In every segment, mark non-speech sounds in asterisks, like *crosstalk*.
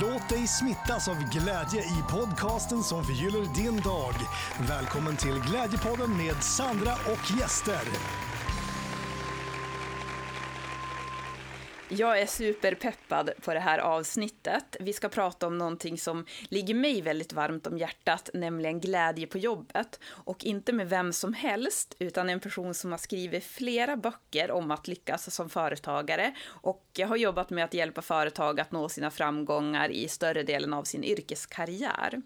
Låt dig smittas av glädje i podcasten som förgyller din dag. Välkommen till Glädjepodden med Sandra och gäster. Jag är superpeppad på det här avsnittet. Vi ska prata om någonting som ligger mig väldigt varmt om hjärtat, nämligen glädje på jobbet. Och inte med vem som helst, utan en person som har skrivit flera böcker om att lyckas som företagare och har jobbat med att hjälpa företag att nå sina framgångar i större delen av sin yrkeskarriär.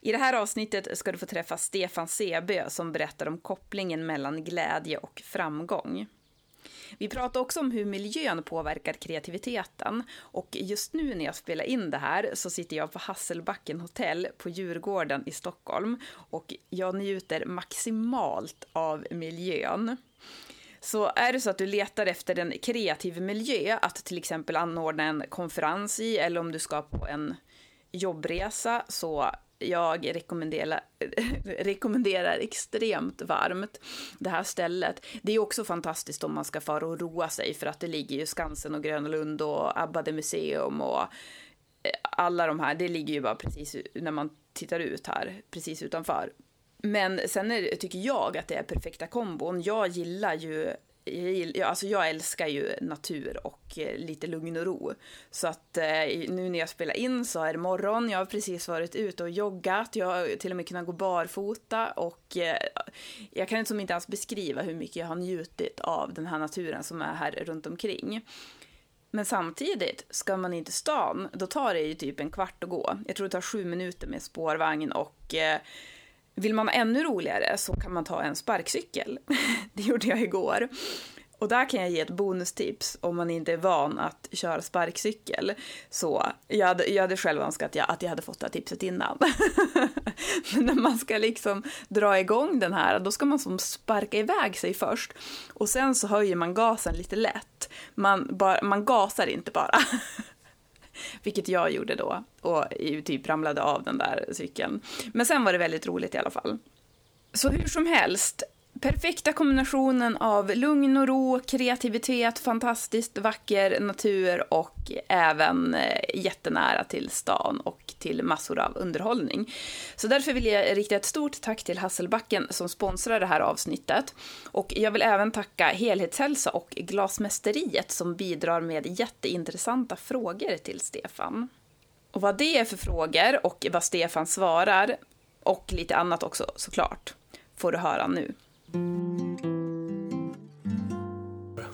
I det här avsnittet ska du få träffa Stefan Sebö som berättar om kopplingen mellan glädje och framgång. Vi pratade också om hur miljön påverkar kreativiteten. Och just nu när jag spelar in det här så sitter jag på Hasselbacken hotell på Djurgården i Stockholm och jag njuter maximalt av miljön. Så är det så att du letar efter en kreativ miljö att till exempel anordna en konferens i eller om du ska på en jobbresa så jag rekommenderar, *laughs* rekommenderar extremt varmt det här stället. Det är också fantastiskt om man ska fara och roa sig för att det ligger ju Skansen och Gröna Lund och Abbade museum och eh, alla de här, det ligger ju bara precis när man tittar ut här, precis utanför. Men sen är, tycker jag att det är perfekta kombon. Jag gillar ju jag, alltså jag älskar ju natur och eh, lite lugn och ro. Så att eh, nu när jag spelar in så är det morgon, jag har precis varit ute och joggat, jag har till och med kunnat gå barfota och eh, jag kan liksom inte ens beskriva hur mycket jag har njutit av den här naturen som är här runt omkring. Men samtidigt, ska man in till stan, då tar det ju typ en kvart att gå. Jag tror det tar sju minuter med spårvagn och vill man ha ännu roligare så kan man ta en sparkcykel. *laughs* det gjorde jag igår. Och där kan jag ge ett bonustips om man inte är van att köra sparkcykel. Så jag hade, jag hade själv önskat att jag, att jag hade fått det här tipset innan. *laughs* Men när man ska liksom dra igång den här, då ska man som sparka iväg sig först. Och sen så höjer man gasen lite lätt. Man, bara, man gasar inte bara. *laughs* *laughs* Vilket jag gjorde då och typ ramlade av den där cykeln. Men sen var det väldigt roligt i alla fall. Så hur som helst, perfekta kombinationen av lugn och ro, kreativitet, fantastiskt vacker natur och även eh, jättenära till stan och till massor av underhållning. Så därför vill jag rikta ett stort tack till Hasselbacken som sponsrar det här avsnittet. Och jag vill även tacka Helhetshälsa och Glasmästeriet som bidrar med jätteintressanta frågor till Stefan. Och vad det är för frågor och vad Stefan svarar och lite annat också såklart får du höra nu.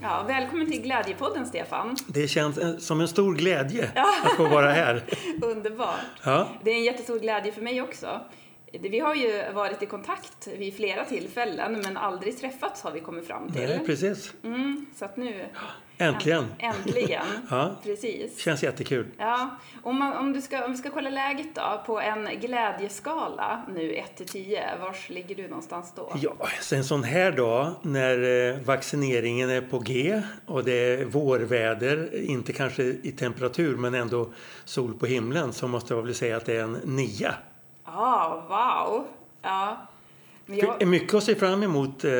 Ja, välkommen till Glädjepodden, Stefan. Det känns som en stor glädje att få vara här. *laughs* Underbart. Ja. Det är en jättestor glädje för mig också. Vi har ju varit i kontakt vid flera tillfällen, men aldrig träffats har vi kommit fram till. Nej, precis. Mm, så att nu... Äntligen! Äntligen, *laughs* ja. precis. Känns jättekul. Ja. Om, man, om, du ska, om vi ska kolla läget då, på en glädjeskala nu 1 till 10, vars ligger du någonstans då? Ja, så en sån här dag när eh, vaccineringen är på G och det är vårväder, inte kanske i temperatur men ändå sol på himlen, så måste jag väl säga att det är en 9. Ah, wow! Ja. Jag... Det är mycket att se fram emot eh,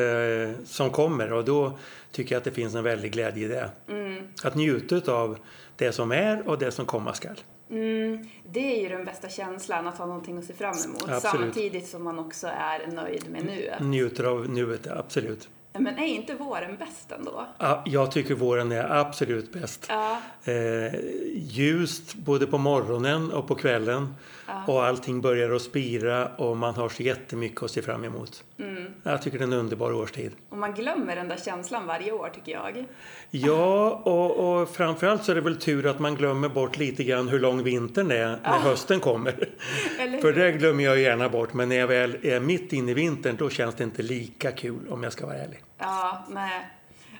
som kommer och då tycker jag att det finns en väldig glädje i det. Mm. Att njuta av det som är och det som komma skall. Mm, det är ju den bästa känslan, att ha någonting att se fram emot. Absolut. Samtidigt som man också är nöjd med nuet. Njuter av nuet, absolut. Men är inte våren bäst ändå? Ja, jag tycker våren är absolut bäst. Ja. Eh, ljust både på morgonen och på kvällen. Ja. Och allting börjar att spira och man har så jättemycket att se fram emot. Mm. Jag tycker det är en underbar årstid. Och man glömmer den där känslan varje år tycker jag. Ja, och, och framförallt så är det väl tur att man glömmer bort lite grann hur lång vintern är när ja. hösten kommer. *laughs* För det glömmer jag gärna bort. Men när jag väl är mitt inne i vintern då känns det inte lika kul om jag ska vara ärlig. Ja, nej.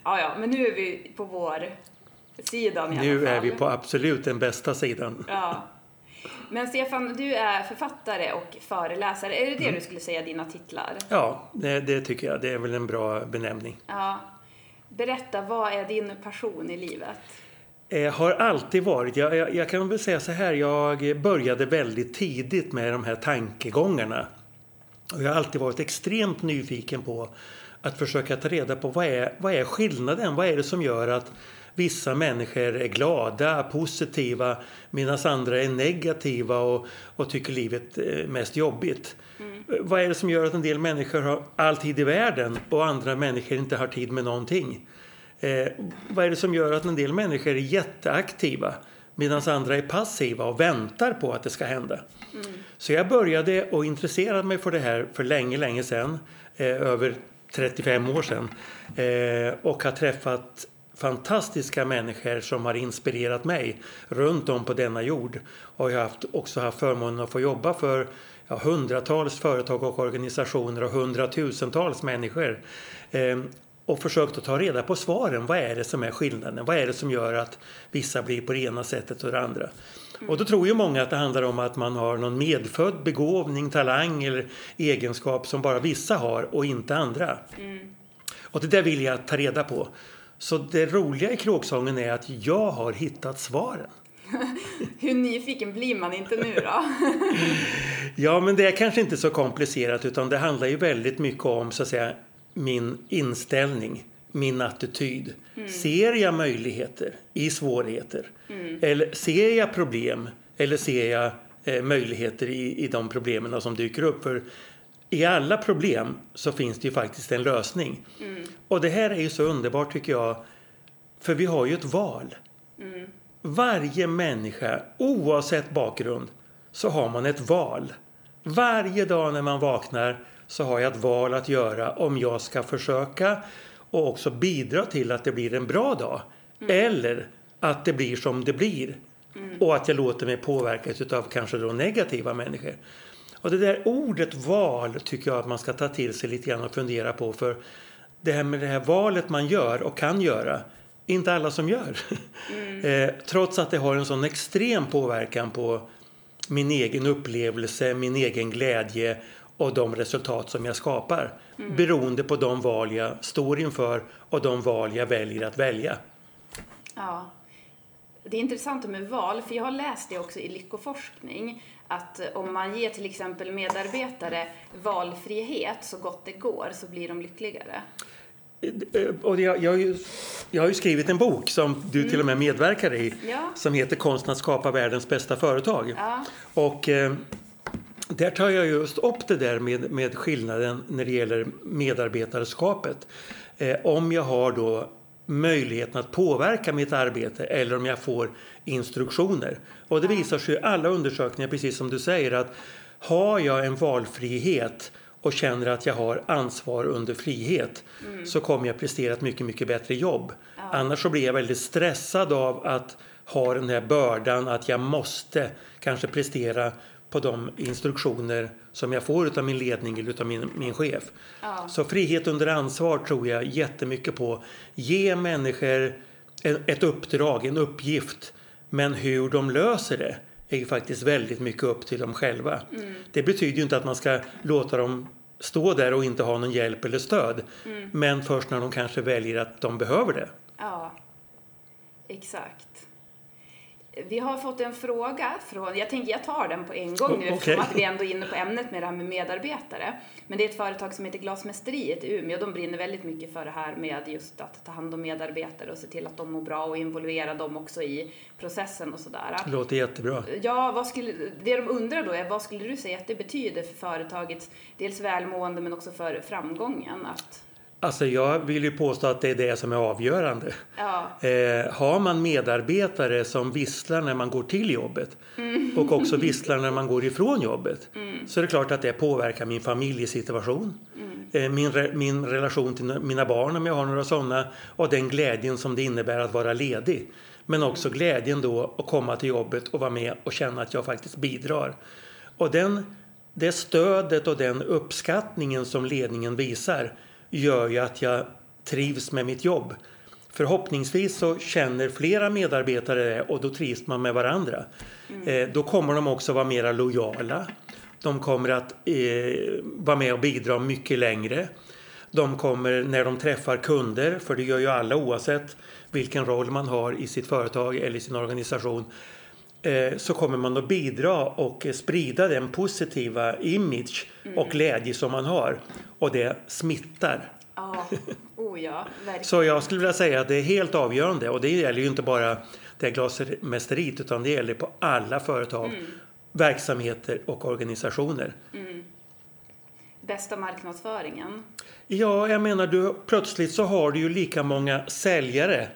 Ja, ja, men nu är vi på vår sidan i Nu alla fall. är vi på absolut den bästa sidan. Ja. Men Stefan, du är författare och föreläsare. Är det det mm. du skulle säga, dina titlar? Ja, det, det, tycker jag. Det är väl en bra benämning. Ja. Berätta, vad är din passion i livet? Eh, har alltid varit. Jag, jag, jag, kan väl säga så här, jag började väldigt tidigt med de här tankegångarna. Och jag har alltid varit extremt nyfiken på att försöka ta reda på vad är, vad är skillnaden? Vad är det som gör att vissa människor är glada, positiva medan andra är negativa och, och tycker livet är mest jobbigt. Mm. Vad är det som gör att en del människor har all tid i världen och andra människor inte har tid med någonting? Eh, vad är det som gör att en del människor är jätteaktiva medan andra är passiva och väntar på att det ska hända? Mm. Så jag började och intressera mig för det här för länge, länge sedan. Eh, över 35 år sedan. Eh, och har träffat fantastiska människor som har inspirerat mig runt om på denna jord. Och jag har haft, också haft förmånen att få jobba för ja, hundratals företag och organisationer och hundratusentals människor. Eh, och försökt att ta reda på svaren. Vad är det som är skillnaden? Vad är det som gör att vissa blir på det ena sättet och det andra? Och då tror ju många att det handlar om att man har någon medfödd begåvning, talang eller egenskap som bara vissa har och inte andra. Mm. Och det där vill jag ta reda på. Så det roliga i kråksången är att jag har hittat svaren. *laughs* Hur nyfiken blir man inte nu då? *laughs* ja, men det är kanske inte så komplicerat utan det handlar ju väldigt mycket om så att säga min inställning, min attityd. Mm. Ser jag möjligheter i svårigheter? Mm. Eller ser jag problem? Eller ser jag eh, möjligheter i, i de problemen som dyker upp? För i alla problem så finns det ju faktiskt en lösning. Mm. Och det här är ju så underbart tycker jag. För vi har ju ett val. Mm. Varje människa, oavsett bakgrund, så har man ett val. Varje dag när man vaknar så har jag ett val att göra om jag ska försöka och också bidra till att det blir en bra dag. Mm. Eller att det blir som det blir. Mm. Och att jag låter mig påverkas av kanske då negativa människor. Och det där ordet val tycker jag att man ska ta till sig lite grann och fundera på. För det här med det här valet man gör och kan göra, inte alla som gör. Mm. *laughs* eh, trots att det har en sån extrem påverkan på min egen upplevelse, min egen glädje och de resultat som jag skapar. Mm. Beroende på de val jag står inför och de val jag väljer att välja. Ja. Det är intressant med val, för jag har läst det också i lyckoforskning, att om man ger till exempel medarbetare valfrihet så gott det går så blir de lyckligare. Och jag, jag, har ju, jag har ju skrivit en bok som du mm. till och med medverkar i ja. som heter Konsten att skapa världens bästa företag. Ja. Och eh, där tar jag just upp det där med, med skillnaden när det gäller medarbetarskapet. Eh, om jag har då möjligheten att påverka mitt arbete eller om jag får instruktioner. Och det visar sig i alla undersökningar, precis som du säger, att har jag en valfrihet och känner att jag har ansvar under frihet mm. så kommer jag prestera ett mycket, mycket bättre jobb. Ja. Annars så blir jag väldigt stressad av att ha den här bördan att jag måste kanske prestera på de instruktioner som jag får av min ledning eller av min, min chef. Ja. Så frihet under ansvar tror jag jättemycket på. Ge människor ett uppdrag, en uppgift. Men hur de löser det är ju faktiskt väldigt mycket upp till dem själva. Mm. Det betyder ju inte att man ska låta dem stå där och inte ha någon hjälp eller stöd. Mm. Men först när de kanske väljer att de behöver det. Ja, exakt. Vi har fått en fråga från, jag tänker jag tar den på en gång nu okay. eftersom att vi ändå är inne på ämnet med det här med medarbetare. Men det är ett företag som heter Glasmästeriet i Umeå. De brinner väldigt mycket för det här med just att ta hand om medarbetare och se till att de mår bra och involvera dem också i processen och sådär. Det låter jättebra. Ja, vad skulle, det de undrar då är vad skulle du säga att det betyder för företagets dels välmående men också för framgången? Att Alltså jag vill ju påstå att det är det som är avgörande. Ja. Eh, har man medarbetare som visslar när man går till jobbet mm. och också visslar när man går ifrån jobbet mm. så är det klart att det påverkar min familjesituation. Mm. Eh, min, re, min relation till mina barn om jag har några sådana och den glädjen som det innebär att vara ledig. Men också glädjen då att komma till jobbet och vara med och känna att jag faktiskt bidrar. Och den, det stödet och den uppskattningen som ledningen visar gör ju att jag trivs med mitt jobb. Förhoppningsvis så känner flera medarbetare det och då trivs man med varandra. Mm. Eh, då kommer de också vara mera lojala. De kommer att eh, vara med och bidra mycket längre. De kommer när de träffar kunder, för det gör ju alla oavsett vilken roll man har i sitt företag eller sin organisation, så kommer man att bidra och sprida den positiva image och mm. glädje som man har. Och det smittar. Ja, *laughs* Oh ja, verkligen. Så jag skulle vilja säga att det är helt avgörande och det gäller ju inte bara det glasmästeriet utan det gäller på alla företag, mm. verksamheter och organisationer. Mm. Bästa marknadsföringen? Ja, jag menar du, plötsligt så har du ju lika många säljare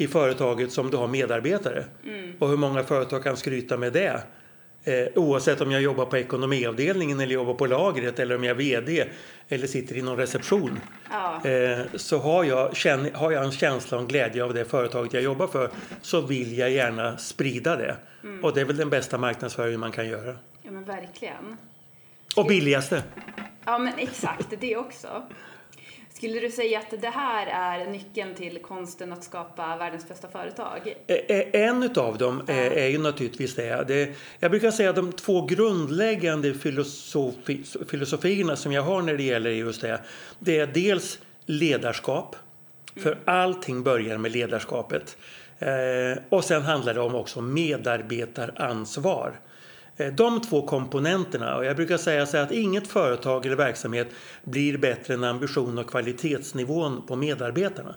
i företaget som du har medarbetare. Mm. Och hur många företag kan skryta med det? Eh, oavsett om jag jobbar på ekonomiavdelningen eller jobbar på lagret eller om jag är VD eller sitter i någon reception. Ja. Eh, så har jag, känn, har jag en känsla och glädje av det företaget jag jobbar för så vill jag gärna sprida det. Mm. Och det är väl den bästa marknadsföringen man kan göra. Ja men verkligen. Och billigaste. Ja men exakt, det också. Skulle du säga att det här är nyckeln till konsten att skapa världens bästa företag? En utav dem ja. är, ju naturligtvis det. det. Jag brukar säga att de två grundläggande filosofi, filosofierna som jag har när det gäller just det. Det är dels ledarskap. För mm. allting börjar med ledarskapet. Och sen handlar det om också medarbetaransvar. Eh, de två komponenterna, och jag brukar säga så att inget företag eller verksamhet blir bättre än ambition och kvalitetsnivån på medarbetarna.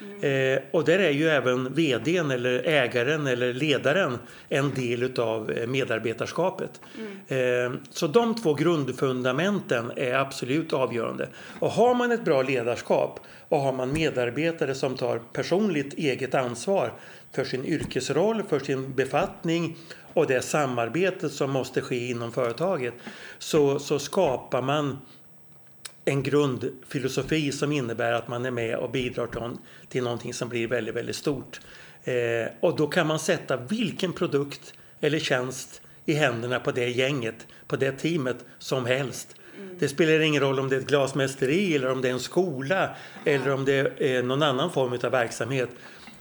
Mm. Eh, och där är ju även VDn eller ägaren eller ledaren en del utav eh, medarbetarskapet. Mm. Eh, så de två grundfundamenten är absolut avgörande. Och har man ett bra ledarskap och har man medarbetare som tar personligt eget ansvar för sin yrkesroll, för sin befattning och det samarbetet som måste ske inom företaget så, så skapar man en grundfilosofi som innebär att man är med och bidrar till, till någonting som blir väldigt, väldigt stort. Eh, och då kan man sätta vilken produkt eller tjänst i händerna på det gänget, på det teamet som helst. Mm. Det spelar ingen roll om det är ett glasmästeri eller om det är en skola eller om det är någon annan form av verksamhet.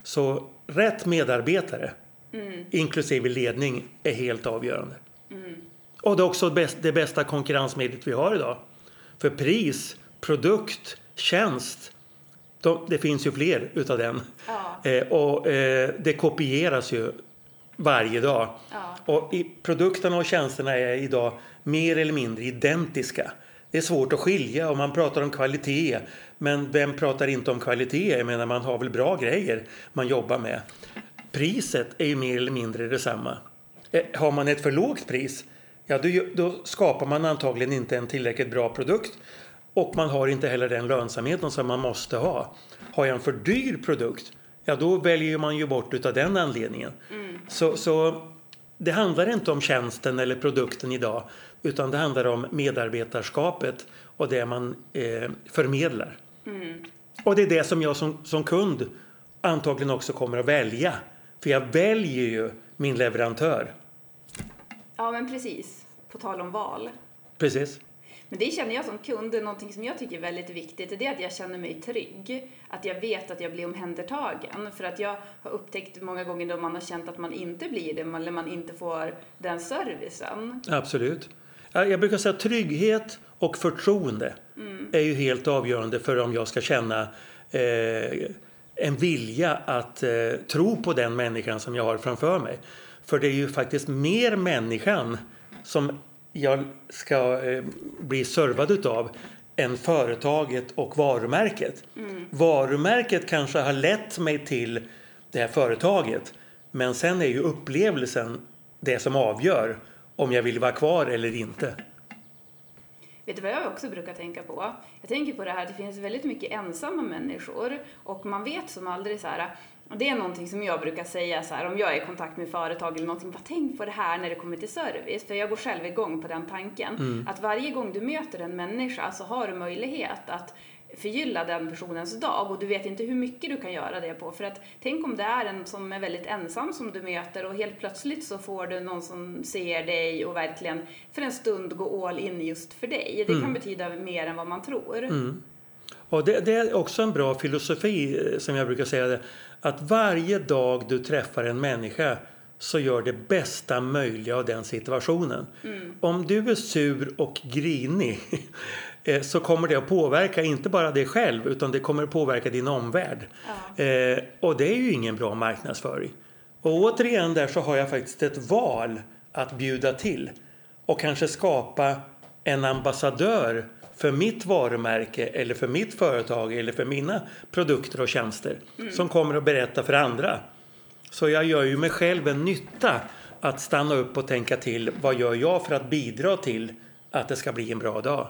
Så rätt medarbetare mm. inklusive ledning, är helt avgörande. Mm. Och det är också det bästa konkurrensmedlet vi har idag. För pris, produkt, tjänst, de, det finns ju fler utav den. Ja. Eh, och eh, det kopieras ju varje dag. Ja. Och i, produkterna och tjänsterna är idag mer eller mindre identiska. Det är svårt att skilja och man pratar om kvalitet. Men vem pratar inte om kvalitet? Jag menar man har väl bra grejer man jobbar med priset är ju mer eller mindre detsamma. Eh, har man ett för lågt pris, ja då, då skapar man antagligen inte en tillräckligt bra produkt och man har inte heller den lönsamheten som man måste ha. Har jag en för dyr produkt, ja då väljer man ju bort utav den anledningen. Mm. Så, så det handlar inte om tjänsten eller produkten idag utan det handlar om medarbetarskapet och det man eh, förmedlar. Mm. Och det är det som jag som, som kund antagligen också kommer att välja för jag väljer ju min leverantör. Ja, men precis. På tal om val. Precis. Men det känner jag som kund, någonting som jag tycker är väldigt viktigt, det är att jag känner mig trygg. Att jag vet att jag blir omhändertagen. För att jag har upptäckt många gånger då man har känt att man inte blir det, eller man inte får den servicen. Absolut. Jag brukar säga trygghet och förtroende mm. är ju helt avgörande för om jag ska känna eh, en vilja att eh, tro på den människan som jag har framför mig. För det är ju faktiskt mer människan som jag ska eh, bli servad utav än företaget och varumärket. Mm. Varumärket kanske har lett mig till det här företaget. Men sen är ju upplevelsen det som avgör om jag vill vara kvar eller inte. Vet du vad jag också brukar tänka på? Jag tänker på det här att det finns väldigt mycket ensamma människor och man vet som aldrig så här det är någonting som jag brukar säga så här, om jag är i kontakt med företag eller någonting, bara tänk på det här när det kommer till service. För jag går själv igång på den tanken. Mm. Att varje gång du möter en människa så har du möjlighet att förgylla den personens dag och du vet inte hur mycket du kan göra det på. För att tänk om det är en som är väldigt ensam som du möter och helt plötsligt så får du någon som ser dig och verkligen för en stund gå all in just för dig. Det mm. kan betyda mer än vad man tror. Mm. Och det, det, är också en bra filosofi eh, som jag brukar säga det, att varje dag du träffar en människa så gör det bästa möjliga av den situationen. Mm. Om du är sur och grinig *laughs* så kommer det att påverka inte bara dig själv utan det kommer att påverka din omvärld. Ja. Eh, och det är ju ingen bra marknadsföring. Och återigen där så har jag faktiskt ett val att bjuda till och kanske skapa en ambassadör för mitt varumärke eller för mitt företag eller för mina produkter och tjänster som kommer att berätta för andra. Så jag gör ju mig själv en nytta att stanna upp och tänka till. Vad gör jag för att bidra till att det ska bli en bra dag?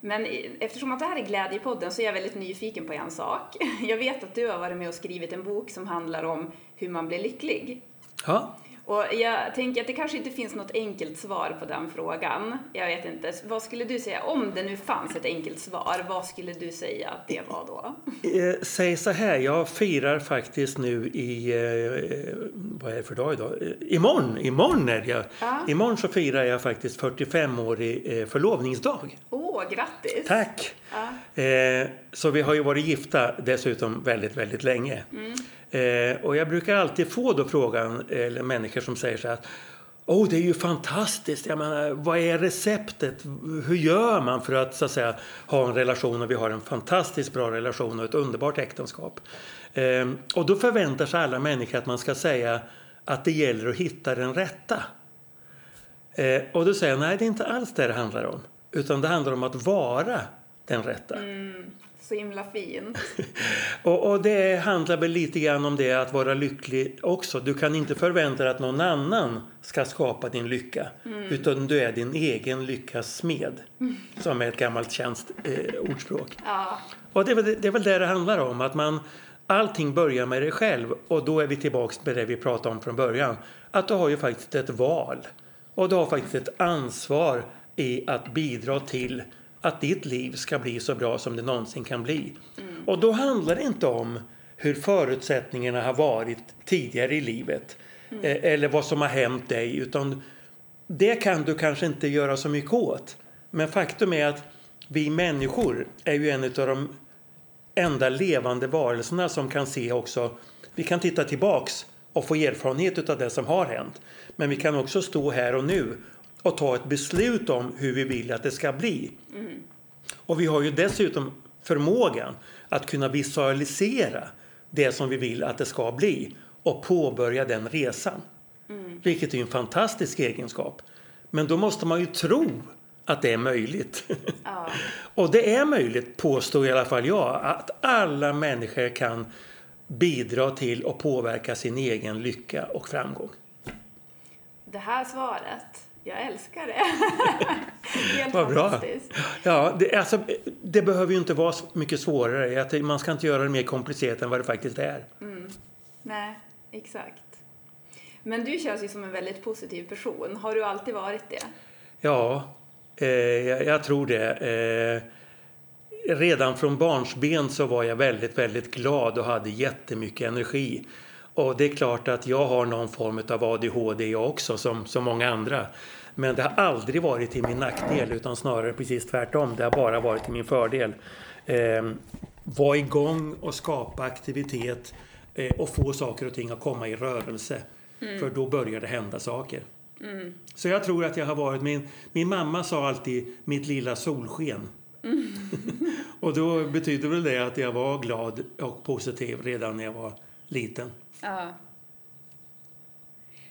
Men i- eftersom att det här är Glädjepodden så är jag väldigt nyfiken på en sak. *laughs* Jag vet att du har varit med och skrivit en bok som handlar om hur man blir lycklig. Ja, Och jag tänker att det kanske inte finns något enkelt svar på den frågan. Jag vet inte. Vad skulle du säga, om det nu fanns ett enkelt svar, vad skulle du säga att det var då? Eh, Säg så här, jag firar faktiskt nu i, eh, vad är det för dag idag? Eh, Imorgon, imorgon är det jag. Ja. Imorgon så firar jag faktiskt 45-årig eh, förlovningsdag. Åh, grattis! Tack! Ja. Så vi har ju varit gifta dessutom väldigt, väldigt länge. Eh, och jag brukar alltid få då frågan, eller människor som säger så här att Åh, det är ju fantastiskt. Jag menar, vad är receptet? Hur gör man för att, så att säga, ha en relation? Och vi har en fantastiskt bra relation och ett underbart äktenskap. Eh, och då förväntar sig alla människor att man ska säga att det gäller att hitta den rätta. Eh, och då säger jag, nej det är inte alls det det handlar om. Utan det handlar om att vara den rätta. Mm. Så himla fint. *laughs* Och, och det handlar väl lite grann om det att vara lycklig också. Du kan inte förvänta dig att någon annan ska skapa din lycka. Utan du är din egen lyckas smed. *laughs* Som är ett gammalt känt eh, ordspråk. Ja. Och det är, väl, det är väl det det handlar om. Att man, allting börjar med dig själv. Och då är vi tillbaks med det vi pratade om från början. Att du har ju faktiskt ett val. Och du har faktiskt ett ansvar i att bidra till att ditt liv ska bli så bra som det någonsin kan bli. Och då handlar det inte om hur förutsättningarna har varit tidigare i livet. eh, Eller vad som har hänt dig. Utan det kan du kanske inte göra så mycket åt. Men faktum är att vi människor är ju en av de enda levande varelserna som kan se också. Vi kan titta tillbaks och få erfarenhet av det som har hänt. Men vi kan också stå här och nu och ta ett beslut om hur vi vill att det ska bli. Och vi har ju dessutom förmågan att kunna visualisera det som vi vill att det ska bli och påbörja den resan. Vilket är en fantastisk egenskap. Men då måste man ju tro att det är möjligt. Ja. *laughs* och det är möjligt, påstår i alla fall jag, att alla människor kan bidra till och påverka sin egen lycka och framgång. Det här svaret, jag älskar det. *laughs* Helt Vad bra. fantastiskt. Ja, det, alltså, det behöver ju inte vara så mycket svårare. Man ska inte göra det mer komplicerat än vad det faktiskt är. Nej, exakt. Men du känns ju som en väldigt positiv person. Har du alltid varit det? Ja, eh, jag, jag tror det. Eh, redan från barnsben så var jag väldigt, väldigt glad och hade jättemycket energi. Och det är klart att jag har någon form av ADHD jag också, som, som många andra. Men det har aldrig varit till min nackdel, utan snarare precis tvärtom. Det har bara varit till min fördel. Eh, vara igång och skapa aktivitet eh, och få saker och ting att komma i rörelse. För då börjar det hända saker. Så jag tror att jag har varit min... Min mamma sa alltid mitt lilla solsken. *laughs* och då betyder väl det att jag var glad och positiv redan när jag var liten. Ja.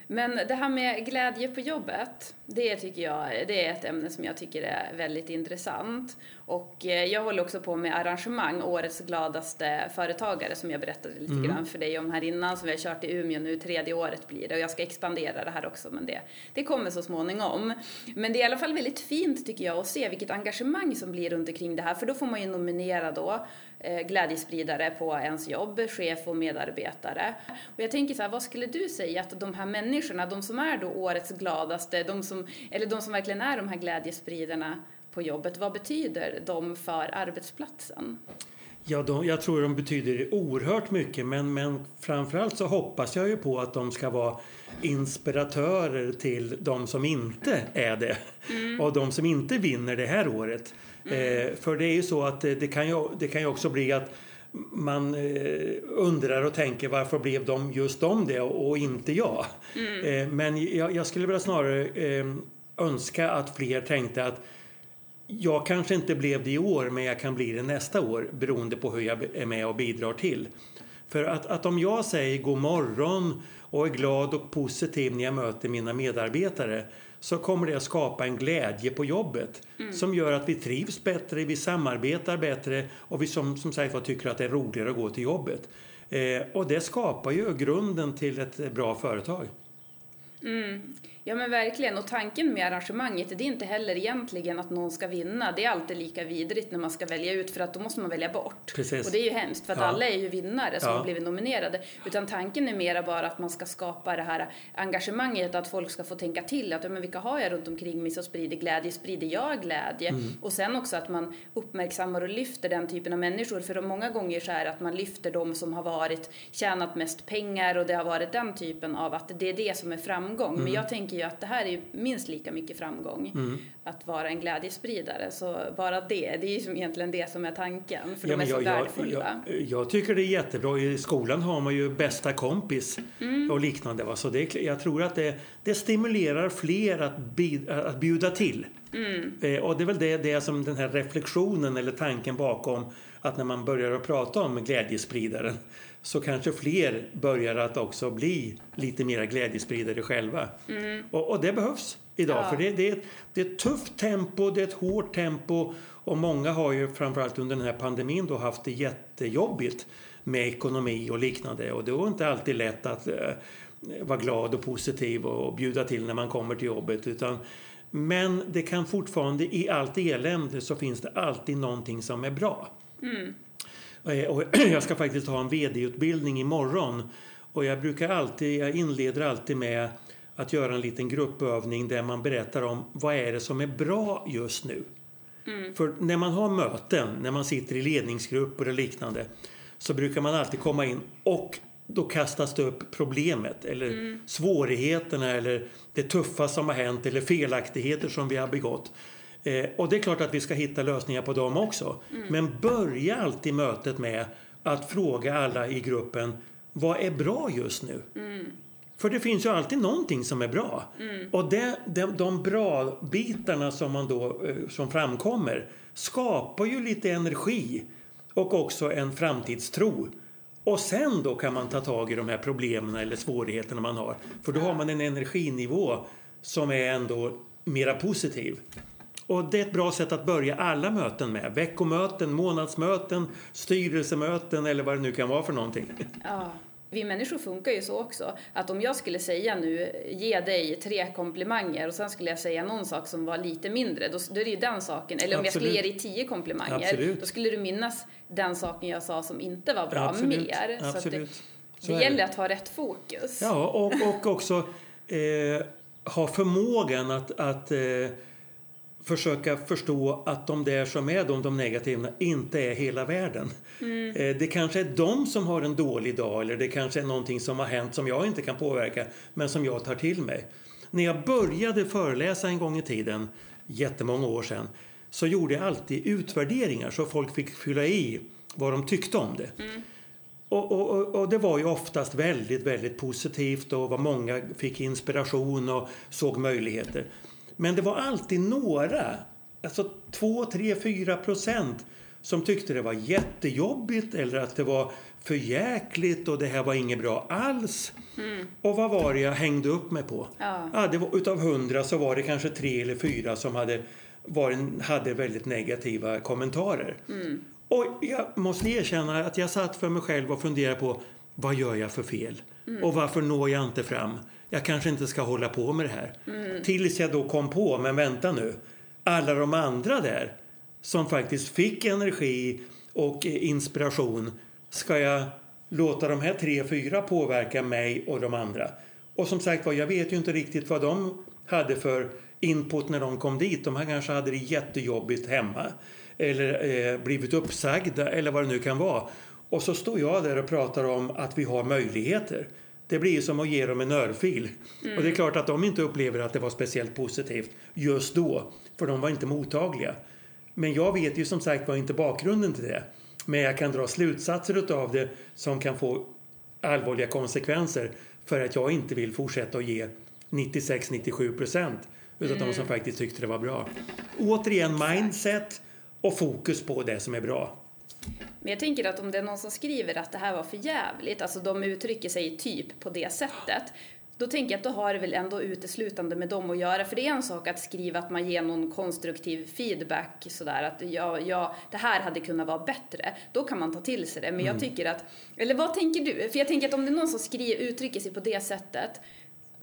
Men det här med glädje på jobbet, det tycker jag det är ett ämne som jag tycker är väldigt intressant. Och eh, jag håller också på med arrangemang, Årets gladaste företagare, som jag berättade lite grann för dig om här innan, som vi har kört i Umeå nu, tredje året blir det. Och jag ska expandera det här också, men det, det kommer så småningom. Men det är i alla fall väldigt fint tycker jag att se vilket engagemang som blir runt omkring det här, för då får man ju nominera då glädjespridare på ens jobb, chef och medarbetare. Och jag tänker så här, vad skulle du säga att de här människorna, de som är då årets gladaste, de som, eller de som verkligen är de här glädjespridarna på jobbet, vad betyder de för arbetsplatsen? Ja, de, jag tror de betyder oerhört mycket men, men framförallt så hoppas jag ju på att de ska vara inspiratörer till de som inte är det. Och de som inte vinner det här året. Eh, för det är ju så att det, det, kan ju, det kan ju också bli att man eh, undrar och tänker varför blev de just de det och, inte jag? Eh, men jag, jag skulle vilja snarare eh, önska att fler tänkte att jag kanske inte blev det i år, men jag kan bli det nästa år beroende på hur jag är med och bidrar till. För att, att om jag säger god morgon och är glad och positiv när jag möter mina medarbetare så kommer det att skapa en glädje på jobbet mm. som gör att vi trivs bättre, vi samarbetar bättre och vi som, som sagt tycker att det är roligare att gå till jobbet. Eh, och det skapar ju grunden till ett bra företag. Mm. Ja men verkligen, och tanken med arrangemanget det är inte heller egentligen att någon ska vinna. Det är alltid lika vidrigt när man ska välja ut för att då måste man välja bort. Precis. Och det är ju hemskt för att ja. alla är ju vinnare som ja. har blivit nominerade. Utan tanken är mera bara att man ska skapa det här engagemanget, att folk ska få tänka till att ja, men vilka har jag runt omkring mig som sprider glädje, sprider jag glädje? Mm. Och sen också att man uppmärksammar och lyfter den typen av människor. För många gånger så är det att man lyfter de som har varit, tjänat mest pengar och det har varit den typen av att det är det som är framgång. Mm. Men jag tänker tänker ju att det här är minst lika mycket framgång. Mm. Att vara en glädjespridare. Så bara det, det är ju egentligen det som är tanken. För ja, de är så jag, värdefulla. Jag, jag, tycker det är jättebra. I skolan har man ju bästa kompis mm. och liknande. Va? Så det, jag tror att det, det stimulerar fler att, bid, att bjuda till. Mm. Eh, och det är väl det, det som den här reflektionen eller tanken bakom att när man börjar att prata om glädjespridaren så kanske fler börjar att också bli lite mer glädjespridare själva. Mm. Och, och, det behövs idag ja. för det, det, är ett, det är ett tufft tempo, det är ett hårt tempo och många har ju framförallt under den här pandemin då haft det jättejobbigt med ekonomi och liknande och det är inte alltid lätt att eh, vara glad och positiv och bjuda till när man kommer till jobbet utan men det kan fortfarande, i allt elände så finns det alltid någonting som är bra. Mm. Eh, och *clears throat* jag ska faktiskt ha en VD-utbildning imorgon. Och jag brukar alltid, jag inleder alltid med att göra en liten gruppövning där man berättar om vad är det som är bra just nu. Mm. För när man har möten, när man sitter i ledningsgrupper och liknande så brukar man alltid komma in och då kastas det upp problemet eller mm. svårigheterna eller det tuffa som har hänt eller felaktigheter som vi har begått. Eh, och det är klart att vi ska hitta lösningar på dem också. Mm. Men börja alltid mötet med att fråga alla i gruppen vad är bra just nu? Mm. För det finns ju alltid någonting som är bra. Mm. Och det, de, de bra bitarna som, man då, eh, som framkommer skapar ju lite energi och också en framtidstro. Och sen då kan man ta tag i de här problemen eller svårigheterna man har. För då har man en energinivå som är ändå mera positiv. Och det är ett bra sätt att börja alla möten med. Veckomöten, månadsmöten, styrelsemöten eller vad det nu kan vara för någonting. Ja. Vi människor funkar ju så också, att om jag skulle säga nu, ge dig tre komplimanger och sen skulle jag säga någon sak som var lite mindre, då, då är det ju den saken. Eller om Absolut. jag skulle ge dig tio komplimanger, Absolut. då skulle du minnas den saken jag sa som inte var bra Absolut. mer. Så Absolut. det, det gäller att ha rätt fokus. Ja, och, och också eh, ha förmågan att, att eh, försöka förstå att de där som är de, de negativa inte är hela världen. Mm. Eh, det kanske är de som har en dålig dag eller det kanske är någonting som har hänt som jag inte kan påverka men som jag tar till mig. När jag började föreläsa en gång i tiden, jättemånga år sedan, så gjorde jag alltid utvärderingar så folk fick fylla i vad de tyckte om det. Mm. Och, och, och, det var ju oftast väldigt, väldigt positivt och vad många fick inspiration och såg möjligheter. Men det var alltid några, alltså 2, 3, 4 procent som tyckte det var jättejobbigt eller att det var för jäkligt och det här var inget bra alls. Mm. Och vad var det jag hängde upp mig på? Ja. Ja, det var, utav hundra så var det kanske tre eller fyra som hade, var, hade väldigt negativa kommentarer. Mm. Och jag måste erkänna att jag satt för mig själv och funderade på vad gör jag för fel? Mm. Och varför når jag inte fram? Jag kanske inte ska hålla på med det här. Mm. Tills jag då kom på, men vänta nu, alla de andra där som faktiskt fick energi och inspiration, ska jag låta de här tre, fyra påverka mig och de andra? Och som sagt var, jag vet ju inte riktigt vad de hade för input när de kom dit. De här kanske hade det jättejobbigt hemma eller eh, blivit uppsagda eller vad det nu kan vara. Och så står jag där och pratar om att vi har möjligheter. Det blir som att ge dem en örfil. Mm. Och det är klart att de inte upplever att det var speciellt positivt just då. För de var inte mottagliga. Men jag vet ju som sagt var inte bakgrunden till det. Men jag kan dra slutsatser av det som kan få allvarliga konsekvenser för att jag inte vill fortsätta att ge 96-97 procent utav mm. de som faktiskt tyckte det var bra. Återigen mindset och fokus på det som är bra. Men jag tänker att om det är någon som skriver att det här var för jävligt, alltså de uttrycker sig typ på det sättet, då tänker jag att då har det väl ändå uteslutande med dem att göra. För det är en sak att skriva att man ger någon konstruktiv feedback sådär att ja, ja, det här hade kunnat vara bättre. Då kan man ta till sig det. Men jag tycker att, eller vad tänker du? För jag tänker att om det är någon som skriver, uttrycker sig på det sättet,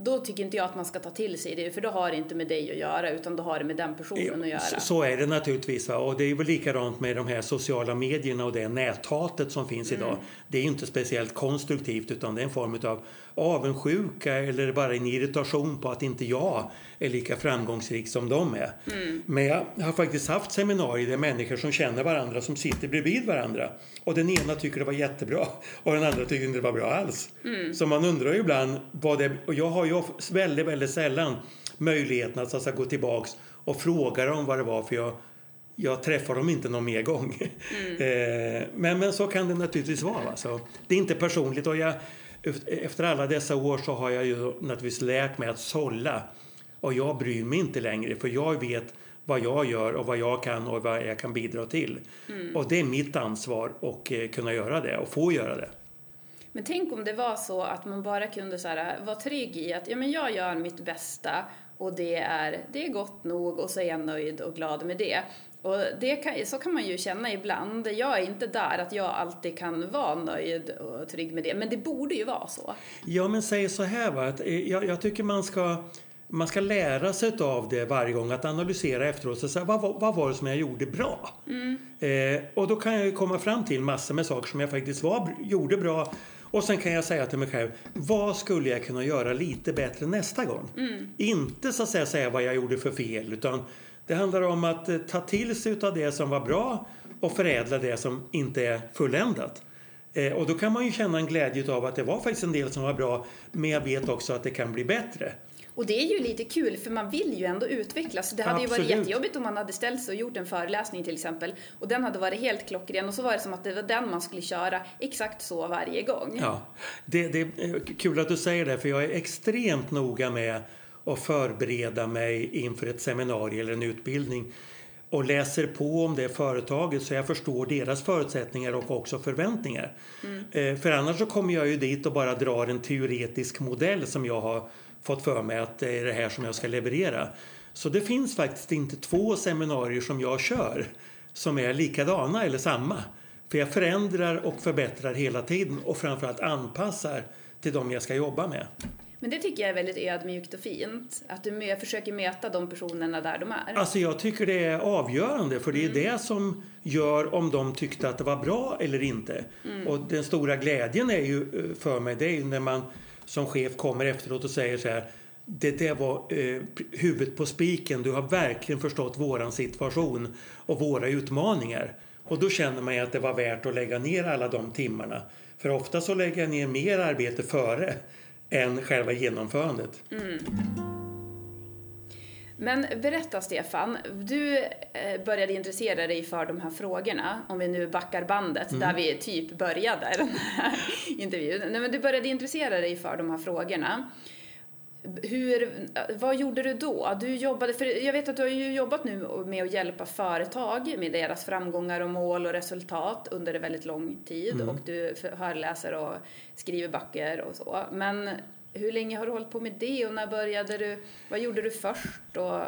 då tycker inte jag att man ska ta till sig det, för då har det inte med dig att göra, utan då har det med den personen att göra. Så, så är det naturligtvis. Va? Och det är väl likadant med de här sociala medierna och det näthatet som finns Mm. idag. Det är inte speciellt konstruktivt utan det är en form av avundsjuka eller bara en irritation på att inte jag är lika framgångsrik som de är. Mm. Men jag har faktiskt haft seminarier där människor som känner varandra som sitter bredvid varandra. Och den ena tycker det var jättebra *laughs* och den andra tycker inte det var bra alls. Mm. Så man undrar ju ibland vad det... Och jag har ju väldigt, väldigt sällan möjligheten att, att gå tillbaks och fråga dem vad det var för jag jag träffar dem inte någon mer gång. *laughs* Eh, men, men så kan det naturligtvis vara. Va? Så det är inte personligt och jag, efter alla dessa år så har jag ju naturligtvis lärt mig att sålla. Och jag bryr mig inte längre för jag vet vad jag gör och vad jag kan och vad jag kan bidra till. Och det är mitt ansvar att eh, kunna göra det och få göra det. Men tänk om det var så att man bara kunde så här, vara trygg i att ja, men jag gör mitt bästa och det är, det är gott nog och så är jag nöjd och glad med det. Och det kan, så kan man ju känna ibland. Jag är inte där att jag alltid kan vara nöjd och trygg med det, men det borde ju vara så. Ja, men säg så här va. Att eh, jag, jag tycker man ska, man ska lära sig av det varje gång. Att analysera efteråt. och säga, vad, var- vad var det som jag gjorde bra? Eh, och då kan jag komma fram till massor med saker som jag faktiskt var, gjorde bra. Och sen kan jag säga till mig själv, vad skulle jag kunna göra lite bättre nästa gång? Inte så att säga, säga vad jag gjorde för fel, utan det handlar om att eh, ta till sig av det som var bra och förädla det som inte är fulländat. Eh, och då kan man ju känna en glädje av att det var faktiskt en del som var bra, men jag vet också att det kan bli bättre. Och det är ju lite kul för man vill ju ändå utvecklas. Det hade ju varit Absolut. jättejobbigt om man hade ställt sig och gjort en föreläsning till exempel och den hade varit helt klockren och så var det som att det var den man skulle köra exakt så varje gång. Ja, det, det är kul att du säger det för jag är extremt noga med att förbereda mig inför ett seminarium eller en utbildning och läser på om det företaget så jag förstår deras förutsättningar och också förväntningar. Eh, För annars så kommer jag ju dit och bara drar en teoretisk modell som jag har fått för mig att det är det här som jag ska leverera. Så det finns faktiskt inte två seminarier som jag kör som är likadana eller samma. För jag förändrar och förbättrar hela tiden och framförallt anpassar till de jag ska jobba med. Men det tycker jag är väldigt ödmjukt och fint. Att du försöker möta de personerna där de är. Alltså jag tycker det är avgörande för det är det som gör om de tyckte att det var bra eller inte. Och den stora glädjen är ju eh, för mig det är ju när man som chef kommer efteråt och säger så här det där var eh, huvudet på spiken. Du har verkligen förstått våran situation och våra utmaningar. Och då känner man ju att det var värt att lägga ner alla de timmarna. För ofta så lägger jag ner mer arbete före än själva genomförandet. Mm. Men berätta Stefan, du eh, började intressera dig för de här frågorna, om vi nu backar bandet där vi typ började den här *laughs* intervjun. Nej, men du började intressera dig för de här frågorna. Hur, vad gjorde du då? Du jobbade, för jag vet att du har ju jobbat nu med att hjälpa företag med deras framgångar och mål och resultat under en väldigt lång tid och du föreläser och skriver böcker och så. Men hur länge har du hållit på med det och när började du? Vad gjorde du först? Och,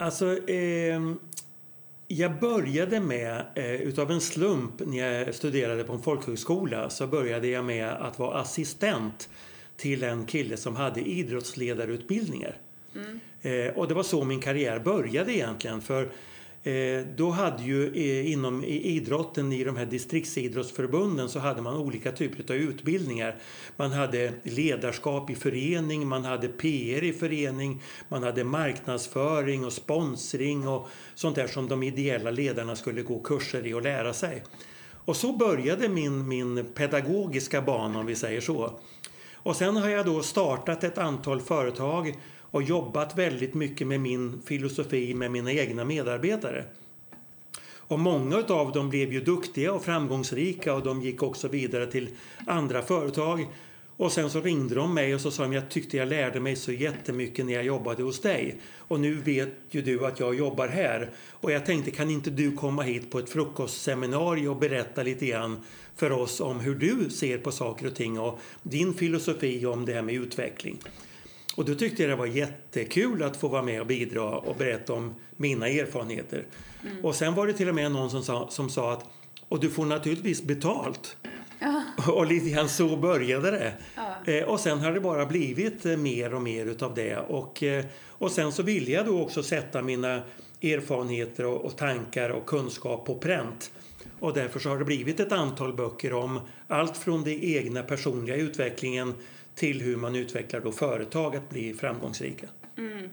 Alltså, ehm, jag började med, eh, utav en slump när jag studerade på en folkhögskola, så började jag med att vara assistent till en kille som hade idrottsledarutbildningar. Eh, och det var så min karriär började egentligen. För eh, Eh, då hade ju eh, inom idrotten, i de här distriktsidrottsförbunden, så hade man olika typer av utbildningar. Man hade ledarskap i förening, man hade PR i förening, man hade marknadsföring och sponsring och sånt där som de ideella ledarna skulle gå kurser i och lära sig. Och så började min, min pedagogiska bana om vi säger så. Och sen har jag då startat ett antal företag och jobbat väldigt mycket med min filosofi med mina egna medarbetare. Och många av dem blev ju duktiga och framgångsrika och de gick också vidare till andra företag. Och sen så ringde de mig och så sa de jag tyckte jag lärde mig så jättemycket när jag jobbade hos dig. Och nu vet ju du att jag jobbar här. Och jag tänkte kan inte du komma hit på ett frukostseminarium och berätta lite grann för oss om hur du ser på saker och ting och din filosofi om det här med utveckling. Och då tyckte jag det var jättekul att få vara med och bidra och berätta om mina erfarenheter. Mm. Och sen var det till och med någon som sa, som sa att och du får naturligtvis betalt. Ja. *laughs* Och lite grann så började det. Ja. Eh, och sen har det bara blivit eh, mer och mer utav det. Och, eh, och sen så ville jag då också sätta mina erfarenheter och, och tankar och kunskap på pränt. Och därför så har det blivit ett antal böcker om allt från den egna personliga utvecklingen till hur man utvecklar då företag att bli framgångsrika. Mm.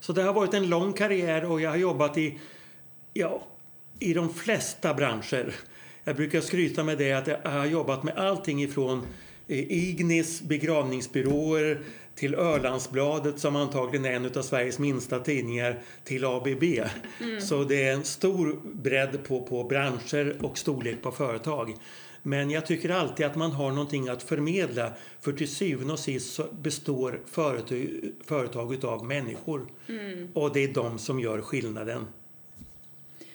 Så det har varit en lång karriär och jag har jobbat i, ja, i de flesta branscher. Jag brukar skryta med det att jag har jobbat med allting ifrån eh, Ignis begravningsbyråer till Ölandsbladet som antagligen är en av Sveriges minsta tidningar till ABB. Mm. Så det är en stor bredd på, på branscher och storlek på företag. Men jag tycker alltid att man har någonting att förmedla för till syvende och sist består företag, företag av människor. Mm. Och det är de som gör skillnaden.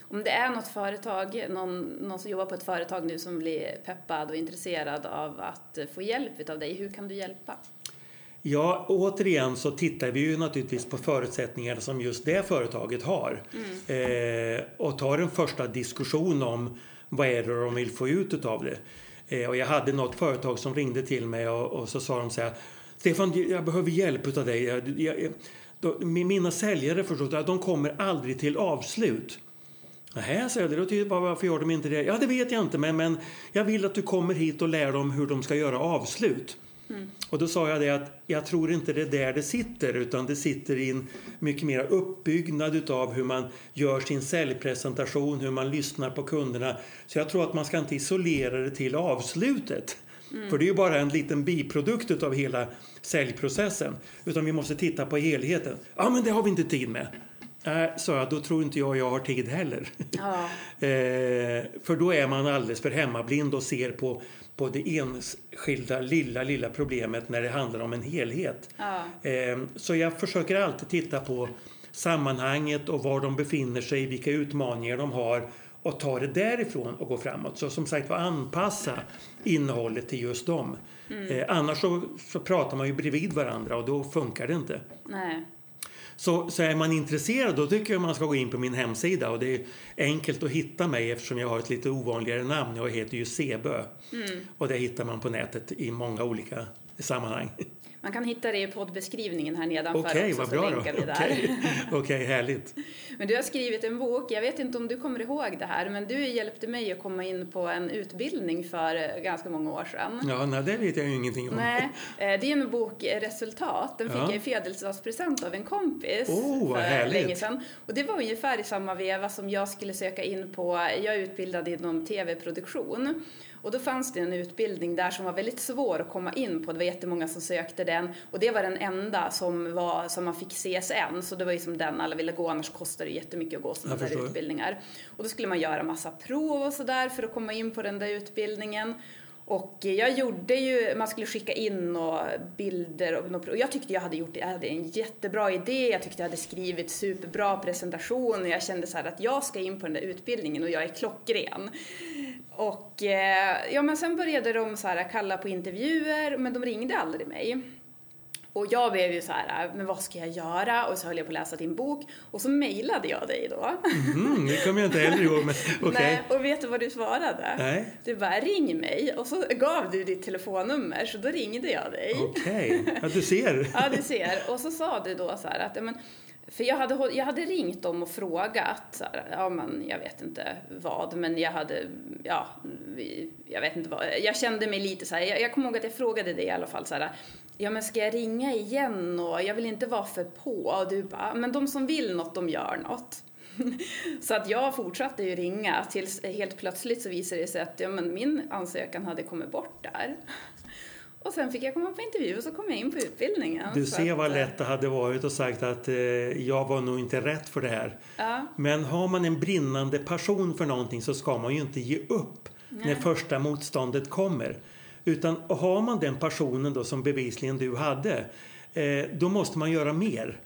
Om det är något företag, någon, någon som jobbar på ett företag nu som blir peppad och intresserad av att få hjälp av dig, hur kan du hjälpa? Ja, återigen så tittar vi ju naturligtvis på förutsättningar som just det företaget har. Mm. Eh, och tar en första diskussion om vad är det de vill få ut av det. Eh, och jag hade något företag som ringde till mig och, och så sa de så här Stefan, jag behöver hjälp av dig. Jag, jag, då, mina säljare förstås, de kommer aldrig till avslut. Nähä, sa jag. Det varför gör de inte det? Ja, det vet jag inte, men, men jag vill att du kommer hit och lär dem hur de ska göra avslut. Mm. Och då sa jag det att jag tror inte det är där det sitter utan det sitter i en mycket mer uppbyggnad utav hur man gör sin säljpresentation, hur man lyssnar på kunderna. Så jag tror att man ska inte isolera det till avslutet. Mm. För det är ju bara en liten biprodukt utav hela säljprocessen. Utan vi måste titta på helheten. Ja, men det har vi inte tid med. Äh, sa jag, då tror inte jag jag har tid heller. Ja. *laughs* eh, för då är man alldeles för hemmablind och ser på, på det enskilda lilla, lilla problemet när det handlar om en helhet. Ja. Eh, så jag försöker alltid titta på sammanhanget och var de befinner sig, vilka utmaningar de har och ta det därifrån och gå framåt. Så som sagt var anpassa innehållet till just dem. Mm. Eh, annars så, så pratar man ju bredvid varandra och då funkar det inte. Nej. Så, så är man intresserad då tycker jag man ska gå in på min hemsida och det är enkelt att hitta mig eftersom jag har ett lite ovanligare namn. Jag heter ju Sebö. Mm. Och det hittar man på nätet i många olika sammanhang. *laughs* Man kan hitta det i poddbeskrivningen här nedanför Okej, okay, vad bra då. Okej, *laughs* okay. okay, härligt. Men du har skrivit en bok, jag vet inte om du kommer ihåg det här, men du hjälpte mig att komma in på en utbildning för ganska många år sedan. Ja, nej, det vet jag ju ingenting om. Nej, *laughs* eh, det är en bok Resultat. Den fick ja. jag i födelsedagspresent av en kompis oh, för härligt. länge sedan. Och det var ungefär i samma veva som jag skulle söka in på, jag är utbildad inom tv-produktion. Och då fanns det en utbildning där som var väldigt svår att komma in på. Det var jättemånga som sökte den och det var den enda som, var, som man fick CSN. Så det var ju som den alla ville gå, annars kostade det jättemycket att gå sådana där utbildningar. Och då skulle man göra massa prov och sådär för att komma in på den där utbildningen. Och jag gjorde ju, man skulle skicka in och bilder och, och jag tyckte jag hade gjort jag hade en jättebra idé, jag tyckte jag hade skrivit superbra presentation och jag kände så att jag ska in på den där utbildningen och jag är klockren. Och eh, ja, men sen började de så här kalla på intervjuer, men de ringde aldrig mig. Och jag blev ju så här, men vad ska jag göra? Och så höll jag på att läsa din bok. Och så mejlade jag dig då. Mm, det kommer jag inte heller ihåg, men *laughs* okej. Okay. Och vet du vad du svarade? Nej. Du bara, ring mig. Och så gav du ditt telefonnummer, så då ringde jag dig. Okej, okay. ja du ser. ja, du ser. Och så sa du då så här att, men, för jag hade, jag hade ringt dem och frågat, här, ja men jag vet inte vad, men jag hade, ja, jag vet inte vad, jag kände mig lite så här, jag, jag kommer ihåg att jag frågade dig i alla fall så här, ja men ska jag ringa igen och jag vill inte vara för på och du bara, men de som vill något, de gör något. *laughs* så att jag fortsatte ju ringa tills helt plötsligt så visade det sig att ja, men min ansökan hade kommit bort där. Och sen fick jag komma på intervju och så kom jag in på utbildningen. Du ser vad lätt det hade varit och sagt att eh, jag var nog inte rätt för det här. Ja. Men har man en brinnande passion för någonting så ska man ju inte ge upp Nej. när första motståndet kommer. Utan har man den passionen då som bevisligen du hade, eh, då måste man göra mer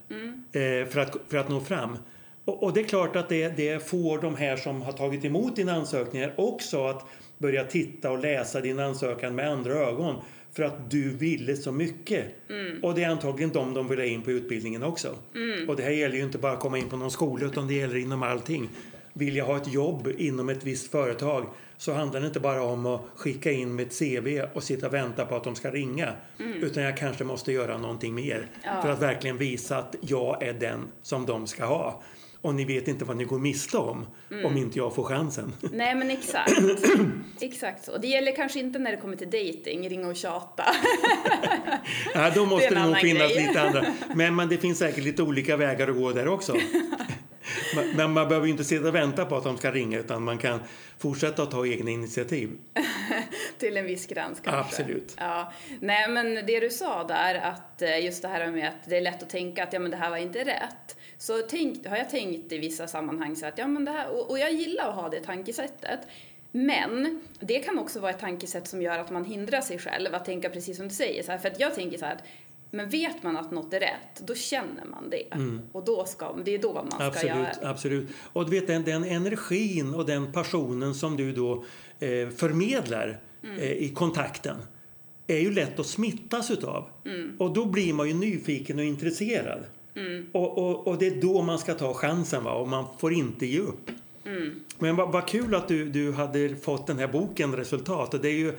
eh, för, att, för att nå fram. Och, och det är klart att det, det får de här som har tagit emot dina ansökningar också att börja titta och läsa din ansökan med andra ögon. För att du ville så mycket. Och det är antagligen de de vill ha in på utbildningen också. Och det här gäller ju inte bara att komma in på någon skola utan det gäller inom allting. Vill jag ha ett jobb inom ett visst företag så handlar det inte bara om att skicka in mitt CV och sitta och vänta på att de ska ringa. Utan jag kanske måste göra någonting mer för att verkligen visa att jag är den som de ska ha. Och ni vet inte vad ni går miste om om inte jag får chansen. Nej men exakt. *clears throat* exakt så. Det gäller kanske inte när det kommer till dating, ringa och tjata. *laughs* Ja, då måste Det det, nog finnas grej. lite andra. *laughs* Men, men det finns säkert lite olika vägar att gå där också. *laughs* Men- man behöver ju inte sitta och vänta på att de ska ringa utan man kan fortsätta att ta egna initiativ. *laughs* Till en viss gräns kanske. Absolut. Ja. Nej men det du sa där att eh, just det här med att det är lätt att tänka att ja men det här var inte rätt. Så tänk, har jag tänkt i vissa sammanhang så att ja men det här, och, och jag gillar att ha det tankesättet. Men det kan också vara ett tankesätt som gör att man hindrar sig själv att tänka precis som du säger. Så här, för att jag tänker så här att men vet man att något är rätt, då känner man det. Och då ska, det är då man ska Absolut, göra absolut. Och du vet den, den energin och den passionen som du då eh, förmedlar eh, i kontakten är ju lätt att smittas utav. Och då blir man ju nyfiken och intresserad. Och, och, och det är då man ska ta chansen va? och man får inte ge upp. Men vad, vad kul att du, du hade fått den här boken Resultat. Och det är ju,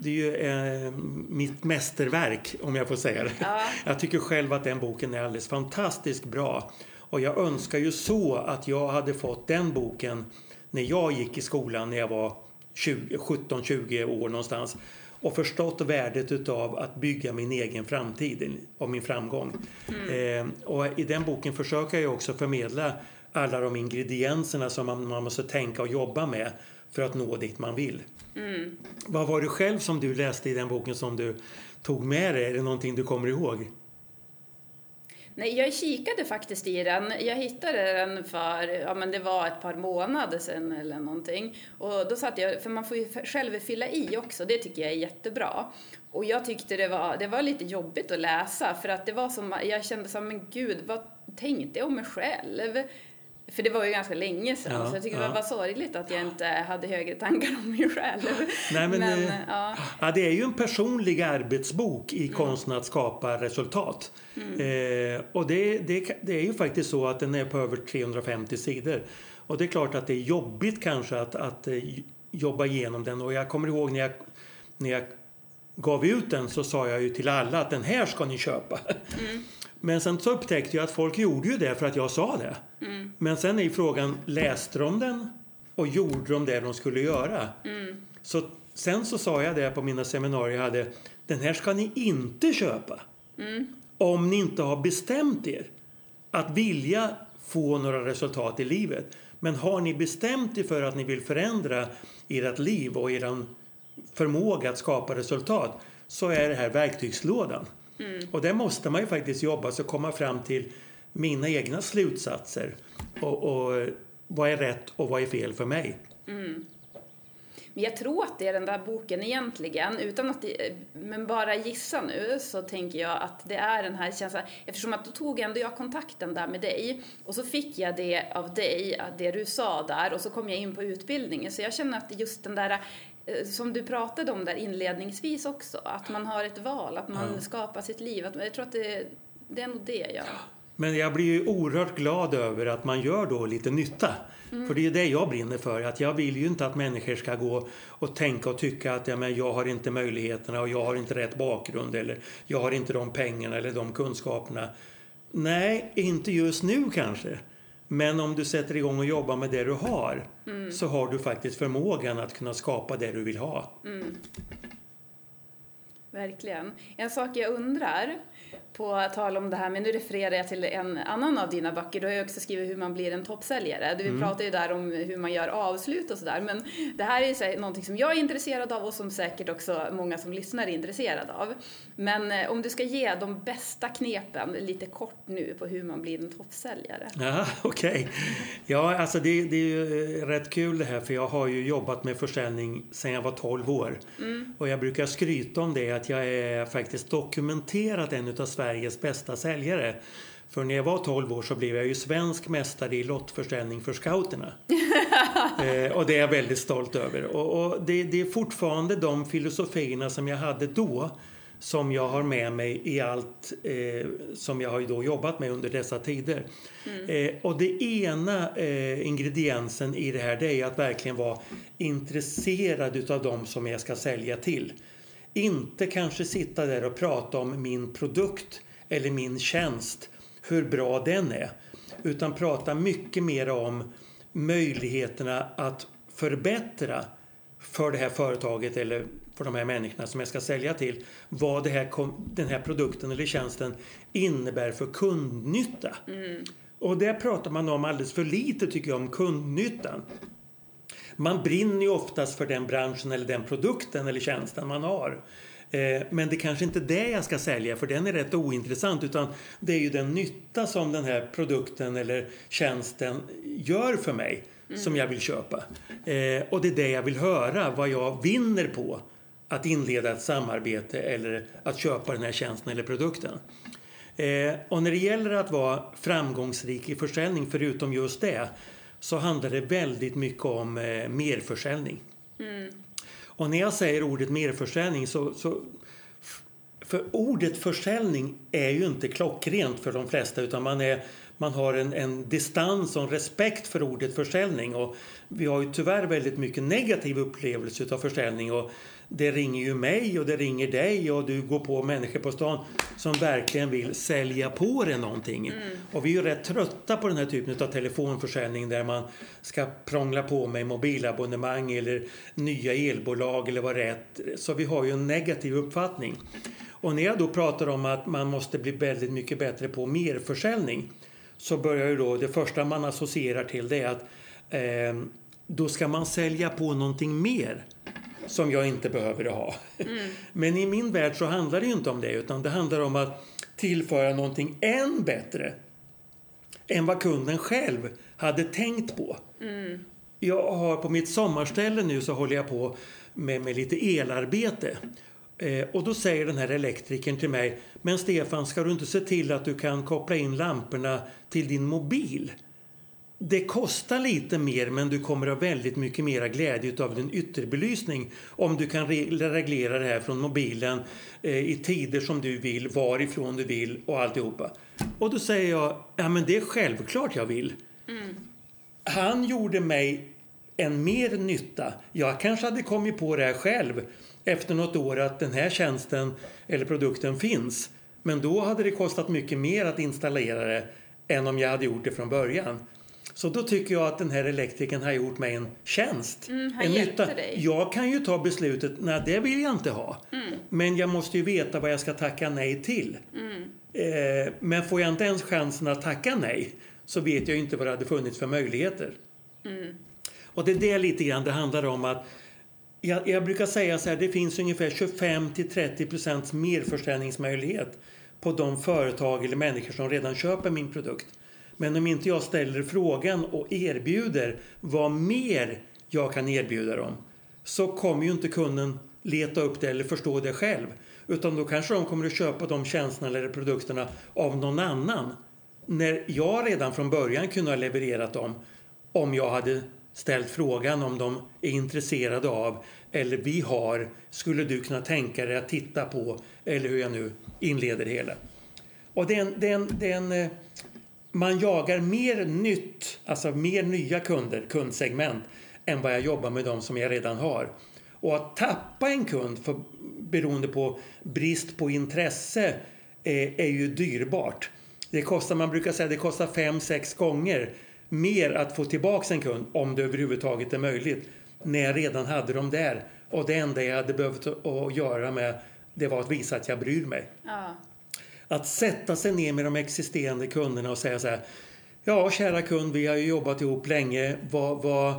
det är ju eh, mitt mästerverk om jag får säga det. Ja. *laughs* Jag tycker själv att den boken är alldeles fantastiskt bra. Och jag önskar ju så att jag hade fått den boken när jag gick i skolan när jag var 20 17-20 år någonstans. Och förstått värdet utav att bygga min egen framtid och min framgång. Eh, och i den boken försöker jag också förmedla alla de ingredienserna som man, man måste tänka och jobba med för att nå dit man vill. Vad var det själv som du läste i den boken som du tog med dig? Är det någonting du kommer ihåg? Nej, jag kikade faktiskt i den. Jag hittade den för, ja men det var ett par månader sedan eller någonting. Och då satt jag, för man får ju själv fylla i också, det tycker jag är jättebra. Och jag tyckte det var, det var lite jobbigt att läsa för att det var som, jag kände här, men gud, vad tänkte jag om mig själv? För det var ju ganska länge sedan, Ja, så jag tycker ja. det var sorgligt att jag inte hade högre tankar om mig själv. Nej, men, eh, ja. Ja, det är ju en personlig arbetsbok i konsten att skapa resultat. Eh, och det, det, det är ju faktiskt så att den är på över 350 sidor. Och det är klart att det är jobbigt kanske att, att eh, jobba igenom den. Och jag kommer ihåg när jag, när jag gav ut den så sa jag ju till alla att den här ska ni köpa. Men sen så upptäckte jag att folk gjorde ju det för att jag sa det. Men sen är ju frågan, läste de den och gjorde de det de skulle göra? Så sen så sa jag det på mina seminarier jag hade, den här ska ni inte köpa. Om ni inte har bestämt er att vilja få några resultat i livet. Men har ni bestämt er för att ni vill förändra ert liv och er förmåga att skapa resultat så är det här verktygslådan. Och där måste man ju faktiskt jobba så komma fram till mina egna slutsatser. Och, och vad är rätt och vad är fel för mig. Mm. Men jag tror att det är den där boken egentligen, utan att det, men bara gissa nu, så tänker jag att det är den här känslan, eftersom att då tog ändå jag kontakten där med dig, och så fick jag det av dig, det du sa där, och så kom jag in på utbildningen, så jag känner att just den där som du pratade om där inledningsvis också, att man har ett val, att man skapar sitt liv. Att, jag tror att det, det är nog det jag... Men jag blir ju oerhört glad över att man gör då lite nytta. För det är det jag brinner för. Att jag vill ju inte att människor ska gå och tänka och tycka att ja, men jag har inte möjligheterna och jag har inte rätt bakgrund eller jag har inte de pengarna eller de kunskaperna. Nej, inte just nu kanske. Men om du sätter igång och jobbar med det du har så har du faktiskt förmågan att kunna skapa det du vill ha. Verkligen. En sak jag undrar, På tal om det här, men nu refererar jag till en annan av dina böcker. Du har ju också skrivit hur man blir en toppsäljare. Du mm. pratar ju där om hur man gör avslut och sådär. Men det här är ju någonting som jag är intresserad av och som säkert också många som lyssnar är intresserade av. Men eh, om du ska ge de bästa knepen lite kort nu på hur man blir en toppsäljare. Ja, *laughs* okej. Okay. Ja, alltså det, det, är ju eh, rätt kul det här för jag har ju jobbat med försäljning sedan jag var 12 år. Mm. Och jag brukar skryta om det att jag är faktiskt dokumenterat en utav Sveriges bästa säljare. För när jag var 12 år så blev jag ju svensk mästare i lottförsäljning för scouterna. *laughs* eh, och det är jag väldigt stolt över. Och, och det, det, är fortfarande de filosofierna som jag hade då som jag har med mig i allt eh, som jag har då jobbat med under dessa tider. Mm. Eh, och det ena eh, ingrediensen i det här det är att verkligen vara intresserad utav de som jag ska sälja till. Inte kanske sitta där och prata om min produkt eller min tjänst, hur bra den är. Utan prata mycket mer om möjligheterna att förbättra för det här företaget eller för de här människorna som jag ska sälja till vad det här, den här produkten eller tjänsten innebär för kundnytta. Mm. Och det pratar man om alldeles för lite tycker jag om kundnyttan. Man brinner ju oftast för den branschen eller den produkten eller tjänsten man har. Eh, men det kanske inte är det jag ska sälja för den är rätt ointressant utan det är ju den nytta som den här produkten eller tjänsten gör för mig mm. som jag vill köpa. Eh, och det är det jag vill höra, vad jag vinner på att inleda ett samarbete eller att köpa den här tjänsten eller produkten. Eh, och när det gäller att vara framgångsrik i försäljning, förutom just det, så handlar det väldigt mycket om eh, merförsäljning. Mm. Och när jag säger ordet merförsäljning så, så för ordet försäljning är ju inte klockrent för de flesta utan man, är, man har en, en distans och en respekt för ordet försäljning. Och vi har ju tyvärr väldigt mycket negativ upplevelse av försäljning. Och det ringer ju mig och det ringer dig och du går på människor på stan som verkligen vill sälja på dig någonting. Mm. Och vi är ju rätt trötta på den här typen av telefonförsäljning där man ska prångla på med mobilabonnemang eller nya elbolag eller vad det är. Så vi har ju en negativ uppfattning. Och när jag då pratar om att man måste bli väldigt mycket bättre på merförsäljning så börjar ju då det första man associerar till det är att eh, då ska man sälja på någonting mer som jag inte behöver ha. Mm. *laughs* Men i min värld så handlar det inte om det utan det handlar om att tillföra någonting än bättre än vad kunden själv hade tänkt på. Mm. Jag har på mitt sommarställe nu så håller jag på med, med lite elarbete. Eh, och då säger den här elektrikern till mig Men Stefan, ska du inte se till att du kan koppla in lamporna till din mobil? Det kostar lite mer men du kommer ha väldigt mycket mera glädje av din ytterbelysning om du kan reglera det här från mobilen eh, i tider som du vill, varifrån du vill och alltihopa. Och då säger jag, ja men det är självklart jag vill. Mm. Han gjorde mig en mer nytta. Jag kanske hade kommit på det här själv efter något år att den här tjänsten eller produkten finns. Men då hade det kostat mycket mer att installera det än om jag hade gjort det från början. Så då tycker jag att den här elektrikern har gjort mig en tjänst. Mm, en nytta. Dig. Jag kan ju ta beslutet, nej det vill jag inte ha. Mm. Men jag måste ju veta vad jag ska tacka nej till. Mm. Eh, men får jag inte ens chansen att tacka nej så vet jag ju inte vad det hade funnits för möjligheter. Mm. Och det är det lite grann det handlar om att jag, jag brukar säga så här, det finns ungefär 25 till 30 procents merförsäljningsmöjlighet på de företag eller människor som redan köper min produkt. Men om inte jag ställer frågan och erbjuder vad mer jag kan erbjuda dem så kommer ju inte kunden leta upp det eller förstå det själv. Utan då kanske de kommer att köpa de tjänsterna eller produkterna av någon annan. När jag redan från början kunde ha levererat dem om jag hade ställt frågan om de är intresserade av eller vi har, skulle du kunna tänka dig att titta på eller hur jag nu inleder det hela. Och det är en, det är en, det är en eh, man jagar mer nytt, alltså mer nya kunder, kundsegment, än vad jag jobbar med de som jag redan har. Och att tappa en kund för, beroende på brist på intresse är, är ju dyrbart. Det kostar, man brukar säga det kostar fem sex gånger mer att få tillbaka en kund, om det överhuvudtaget är möjligt, när jag redan hade dem där. Och det enda jag hade behövt att göra med det var att visa att jag bryr mig. Ja. Att sätta sig ner med de existerande kunderna och säga så här. Ja, kära kund, vi har ju jobbat ihop länge. Vad, vad,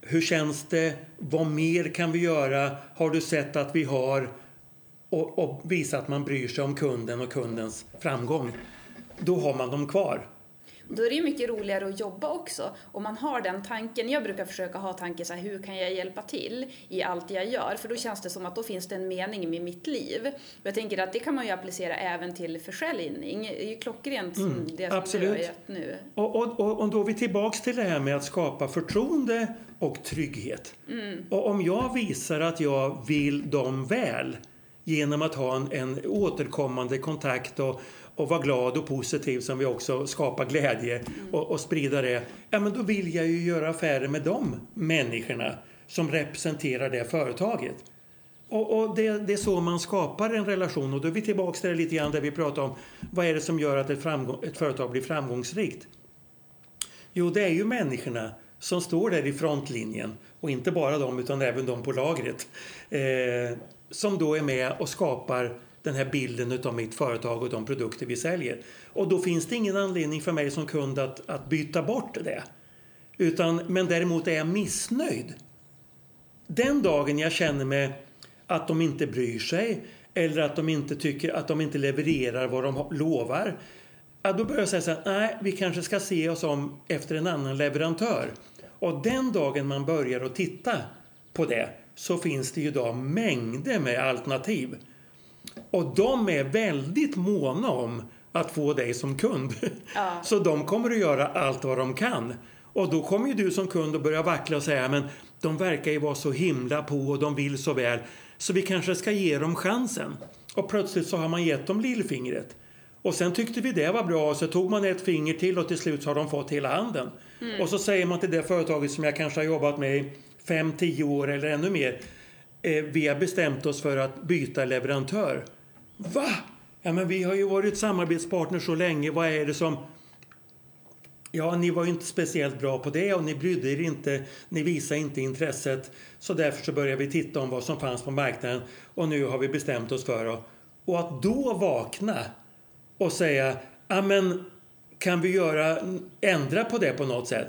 hur känns det? Vad mer kan vi göra? Har du sett att vi har? Och, och visa att man bryr sig om kunden och kundens framgång. Då har man dem kvar. Då är det mycket roligare att jobba också. Om man har den tanken, jag brukar försöka ha tanken så här, hur kan jag hjälpa till i allt jag gör? För då känns det som att då finns det en mening med mitt liv. Och jag tänker att det kan man ju applicera även till försäljning. Det är ju klockrent mm, det som absolut. du har gett nu. Och, och, och, och då är vi tillbaks till det här med att skapa förtroende och trygghet. Mm. Och om jag visar att jag vill dem väl genom att ha en, en återkommande kontakt och, och vara glad och positiv som vi också skapar glädje och, och sprida det. Ja, men då vill jag ju göra affärer med de människorna som representerar det företaget. Och, och det, det, är så man skapar en relation och då är vi tillbaka till det lite grann där vi pratar om vad är det som gör att ett, framgång, ett företag blir framgångsrikt? Jo, det är ju människorna som står där i frontlinjen och inte bara de utan även de på lagret eh, som då är med och skapar den här bilden av mitt företag och de produkter vi säljer. Och då finns det ingen anledning för mig som kund att, att byta bort det. Utan, men däremot är jag missnöjd. Den dagen jag känner mig att de inte bryr sig eller att de inte tycker att de inte levererar vad de lovar. Då börjar jag säga så här, nej, vi kanske ska se oss om efter en annan leverantör. Och den dagen man börjar att titta på det så finns det ju idag mängder med alternativ. Och de är väldigt måna om att få dig som kund. Ja. *laughs* Så de kommer att göra allt vad de kan. Och då kommer ju du som kund att börja vackla och säga men de verkar ju vara så himla på och de vill så väl. Så vi kanske ska ge dem chansen. Och plötsligt så har man gett dem lillfingret. Och sen tyckte vi det var bra och så tog man ett finger till och till slut så har de fått hela handen. Mm. Och så säger man till det företaget som jag kanske har jobbat med i 5-10 år eller ännu mer eh, vi har bestämt oss för att byta leverantör. Va? Ja, men vi har ju varit samarbetspartner så länge. Vad är det som... Ja, ni var ju inte speciellt bra på det och ni brydde er inte. Ni visade inte intresset. Så därför så började vi titta om vad som fanns på marknaden och nu har vi bestämt oss för att... Och att då vakna och säga, ja men kan vi göra, ändra på det på något sätt?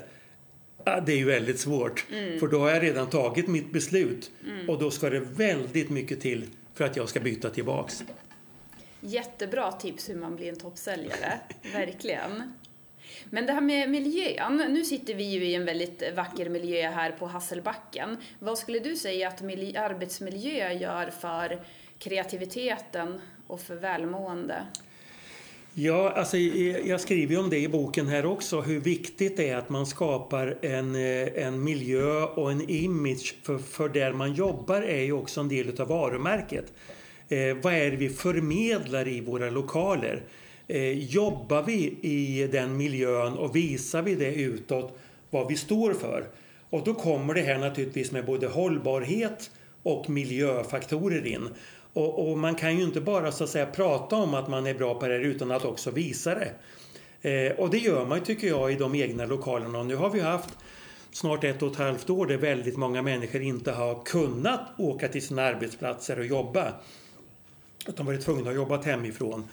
Det är ju väldigt svårt. Mm. För då har jag redan tagit mitt beslut. Mm. Och då ska det väldigt mycket till för att jag ska byta tillbaks. Jättebra tips hur man blir en toppsäljare. *laughs* Verkligen. Men det här med miljön. Nu sitter vi ju i en väldigt vacker miljö här på Hasselbacken. Vad skulle du säga att arbetsmiljö gör för kreativiteten och för välmående? Ja, alltså, jag skriver ju om det i boken här också, hur viktigt det är att man skapar en, eh, en miljö och en image för, för där man jobbar är ju också en del av varumärket. Eh, vad är det vi förmedlar i våra lokaler? Eh, jobbar vi i den miljön och visar vi det utåt vad vi står för? Och då kommer det här naturligtvis med både hållbarhet och miljöfaktorer in. Och, och, man kan ju inte bara så att säga prata om att man är bra på det utan att också visa det. Eh, och det gör man tycker jag i de egna lokalerna. Och nu har vi haft snart ett och ett halvt år där väldigt många människor inte har kunnat åka till sina arbetsplatser och jobba. Utan varit tvungna att jobba hemifrån.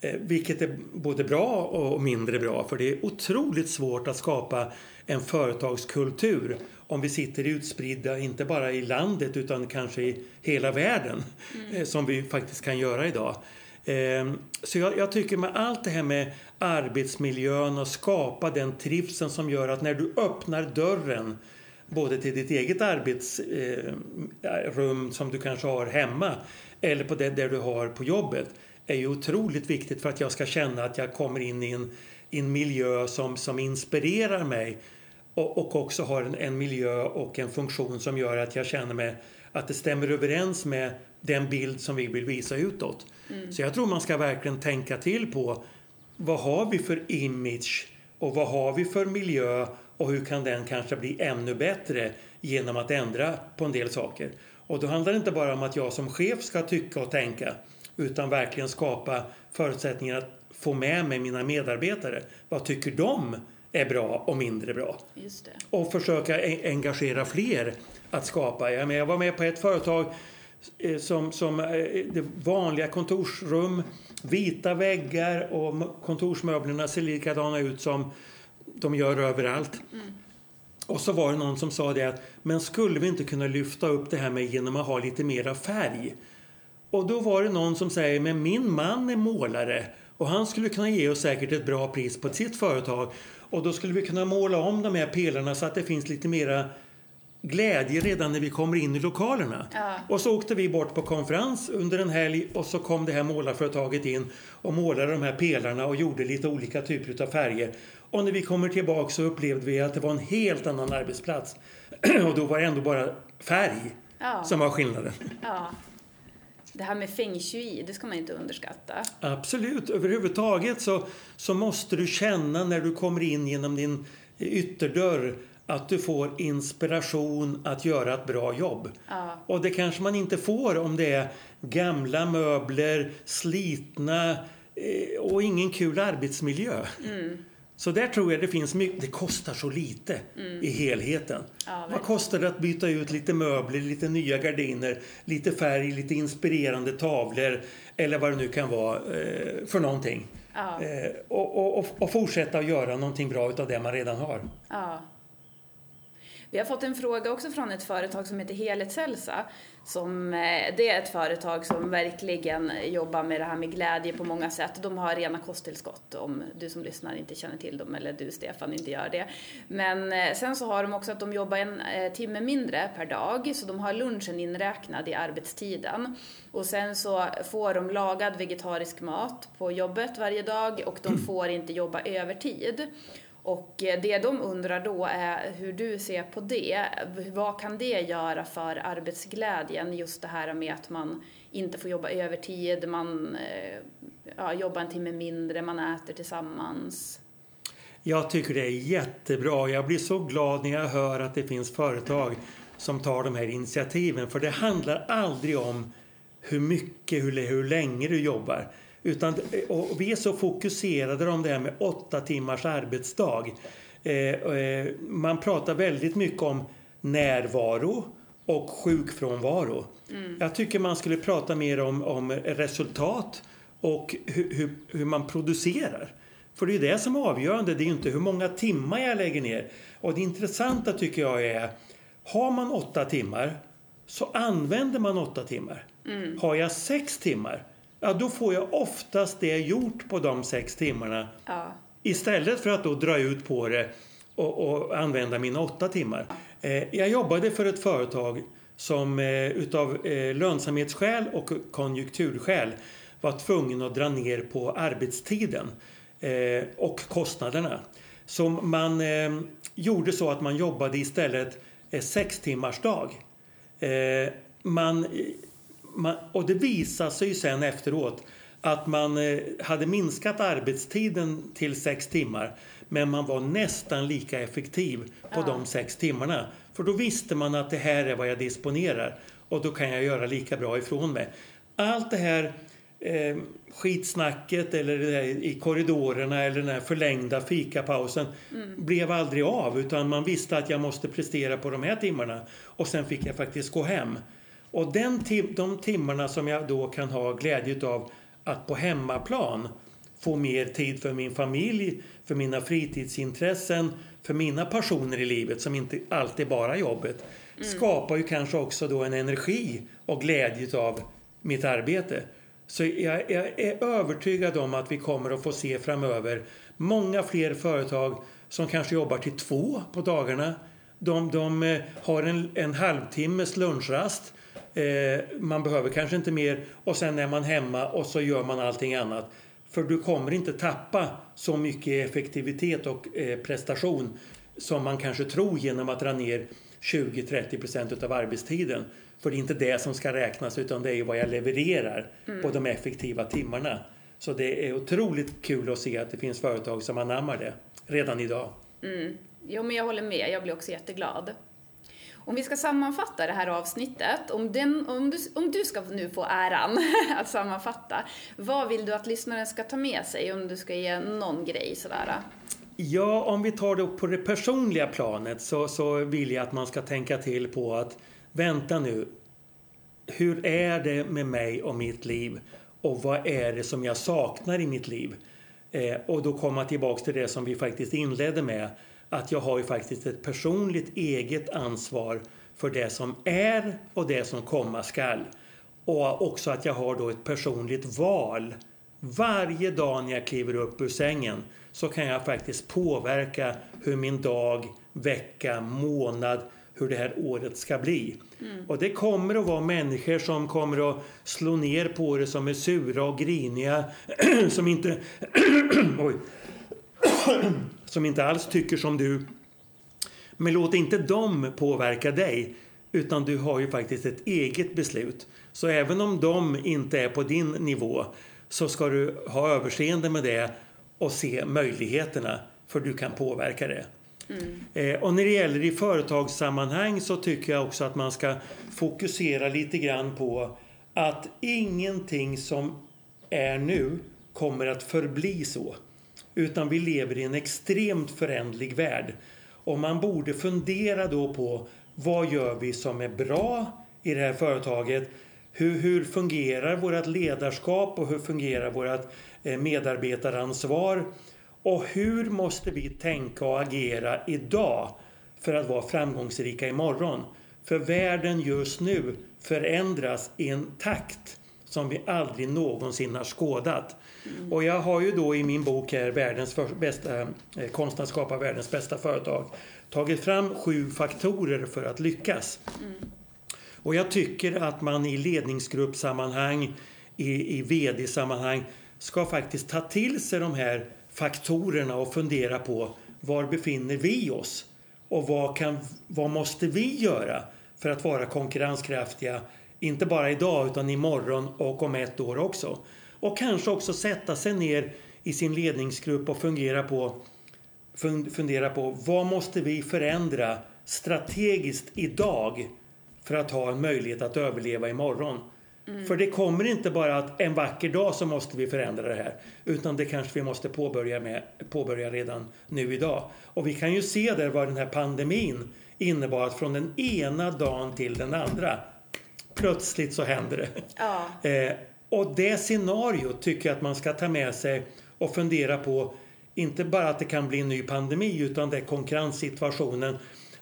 Eh, vilket är både bra och mindre bra för det är otroligt svårt att skapa en företagskultur om vi sitter utspridda, inte bara i landet utan kanske i hela världen, mm. Eh, som vi faktiskt kan göra idag. Ehm, så jag, jag, tycker med allt det här med arbetsmiljön och skapa den trivseln som gör att när du öppnar dörren både till ditt eget arbetsrum som du kanske har hemma eller på det där du har på jobbet är ju otroligt viktigt för att jag ska känna att jag kommer in i en, i en miljö som, som inspirerar mig och, och också har en, en, miljö och en funktion som gör att jag känner mig att det stämmer överens med den bild som vi vill visa utåt. Mm. Så jag tror man ska verkligen tänka till på vad har vi för image och vad har vi för miljö och hur kan den kanske bli ännu bättre genom att ändra på en del saker. Och då handlar det inte bara om att jag som chef ska tycka och tänka utan verkligen skapa förutsättningar att få med mig mina medarbetare. Vad tycker de är bra och mindre bra? Och försöka engagera fler att skapa. Jag var med på ett företag eh, som, som eh, det vanliga kontorsrum, vita väggar och kontorsmöblerna ser likadana ut som de gör överallt. Mm. Och så var det någon som sa det att men skulle vi inte kunna lyfta upp det här med genom att ha lite mera färg? Och då var det någon som säger men min man är målare och han skulle kunna ge oss säkert ett bra pris på sitt företag. Och då skulle vi kunna måla om de här pelarna så att det finns lite mera glädje redan när vi kommer in i lokalerna. Ja. Och så åkte vi bort på konferens under en helg och så kom det här målarföretaget in och målade de här pelarna och gjorde lite olika typer av färger. Och när vi kommer tillbaka så upplevde vi att det var en helt annan arbetsplats. *clears throat* och då var det ändå bara färg ja. som var skillnaden. Ja. Det här med feng shui, det ska man inte underskatta. Absolut. Överhuvudtaget så, så måste du känna när du kommer in genom din ytterdörr att du får inspiration att göra ett bra jobb. Ja. Och det kanske man inte får om det är gamla möbler, slitna eh, och ingen kul arbetsmiljö. Mm. Så där tror jag det finns mycket. Det kostar så lite mm. i helheten. Ja, Vad kostar det att byta ut lite möbler, lite nya gardiner, lite färg, lite inspirerande tavlor eller vad det nu kan vara eh, för någonting. Ja. Eh, och, och, och, fortsätta att göra någonting bra utav det man redan har. Ja. Vi har fått en fråga också från ett företag som heter Helhetshälsa. Som, eh, det är ett företag som verkligen jobbar med det här med glädje på många sätt. De har rena kosttillskott om du som lyssnar inte känner till dem eller du Stefan inte gör det. Men eh, sen så har de också att de jobbar en eh, timme mindre per dag så de har lunchen inräknad i arbetstiden. Och sen så får de lagad vegetarisk mat på jobbet varje dag och de *clears throat* får inte jobba övertid. Och eh, det de undrar då är hur du ser på det. Vad kan det göra för arbetsglädjen? Just det här med att man inte får jobba övertid, man eh, ja, jobbar en timme mindre, man äter tillsammans. Jag tycker det är jättebra. Jag blir så glad när jag hör att det finns företag som tar de här initiativen. För det handlar aldrig om hur mycket, hur, hur länge du jobbar. Utan, och vi är så fokuserade om det här med åtta timmars arbetsdag. Eh, eh, man pratar väldigt mycket om närvaro och sjukfrånvaro. Mm. Jag tycker man skulle prata mer om, om resultat och hur, hur, hur, man producerar. För det är det som är avgörande, det är inte hur många timmar jag lägger ner. Och det intressanta tycker jag är, har man åtta timmar så använder man åtta timmar. Mm. Har jag sex timmar ja då får jag oftast det gjort på de sex timmarna. Ja. Istället för att då dra ut på det och, och använda mina åtta timmar. Eh, jag jobbade för ett företag som eh, utav eh, lönsamhetsskäl och konjunkturskäl var tvungen att dra ner på arbetstiden eh, och kostnaderna. Så man eh, gjorde så att man jobbade istället eh, sex timmars dag. Eh, man man, och det visade sig sen efteråt att man eh, hade minskat arbetstiden till sex timmar men man var nästan lika effektiv på ja. de sex timmarna. För då visste man att det här är vad jag disponerar och då kan jag göra lika bra ifrån mig. Allt det här eh, skitsnacket eller i korridorerna eller den här förlängda fikapausen mm. blev aldrig av utan man visste att jag måste prestera på de här timmarna och sen fick jag faktiskt gå hem. Och den tim de timmarna som jag då kan ha glädje av att på hemmaplan få mer tid för min familj, för mina fritidsintressen, för mina passioner i livet som inte alltid bara jobbet. Mm. Skapar ju kanske också då en energi och glädje av mitt arbete. Så jag, jag, är övertygad om att vi kommer att få se framöver många fler företag som kanske jobbar till två på dagarna. De, de eh, har en, en halvtimmes lunchrast man behöver kanske inte mer och sen är man hemma och så gör man allting annat. För du kommer inte tappa så mycket effektivitet och eh, prestation som man kanske tror genom att dra ner 20-30% av arbetstiden. För det är inte det som ska räknas utan det är vad jag levererar mm. på de effektiva timmarna. Så det är otroligt kul att se att det finns företag som anammar det redan idag. Mm. Jo, men jag håller med. Jag blir också jätteglad. Om vi ska sammanfatta det här avsnittet, om, den, om, du, om du ska nu få äran *laughs* att sammanfatta, vad vill du att lyssnaren ska ta med sig om du ska ge någon grej sådär? Ja, om vi tar det på det personliga planet så, så vill jag att man ska tänka till på att vänta nu. hur är det med mig och mitt liv? Och vad är det som jag saknar i mitt liv? Eh, och då komma tillbaks till det som vi faktiskt inledde med. Att jag har ju faktiskt ett personligt eget ansvar för det som är och det som komma skall. Och också att jag har då ett personligt val. Varje dag när jag kliver upp ur sängen så kan jag faktiskt påverka hur min dag, vecka, månad, hur det här året ska bli. Mm. Och det kommer att vara människor som kommer att slå ner på det som är sura och griniga, *clears throat* som inte *clears throat* oj, som inte alls tycker som du. Men låt inte dem påverka dig, utan du har ju faktiskt ett eget beslut. Så även om de inte är på din nivå så ska du ha överseende med det och se möjligheterna, för du kan påverka det. Mm. Eh, och när det gäller i företagssammanhang så tycker jag också att man ska fokusera lite grann på att ingenting som är nu kommer att förbli så. Utan vi lever i en extremt förändlig värld. Och man borde fundera då på vad gör vi som är bra i det här företaget? Hur, hur fungerar vårt ledarskap och hur fungerar vårt eh, medarbetaransvar? Och hur måste vi tänka och agera idag för att vara framgångsrika imorgon? För världen just nu förändras i en takt som vi aldrig någonsin har skådat. Mm. Och jag har ju då i min bok här, världens bästa, eh, Konsten att skapa världens bästa företag, tagit fram sju faktorer för att lyckas. Mm. Och jag tycker att man i ledningsgruppsammanhang, i, i VD-sammanhang ska faktiskt ta till sig de här faktorerna och fundera på var befinner vi oss? Och vad, kan, vad måste vi göra för att vara konkurrenskraftiga? Inte bara idag utan imorgon och om ett år också. Och kanske också sätta sig ner i sin ledningsgrupp och fundera på, fundera på vad måste vi förändra strategiskt idag för att ha en möjlighet att överleva imorgon? Mm. För det kommer inte bara att en vacker dag så måste vi förändra det här. Utan det kanske vi måste påbörja, med, påbörja redan nu idag. Och vi kan ju se där vad den här pandemin innebar att från den ena dagen till den andra plötsligt så händer det. Ja. *laughs* Eh, och det scenariot tycker jag att man ska ta med sig och fundera på inte bara att det kan bli en ny pandemi utan det är konkurrenssituationen,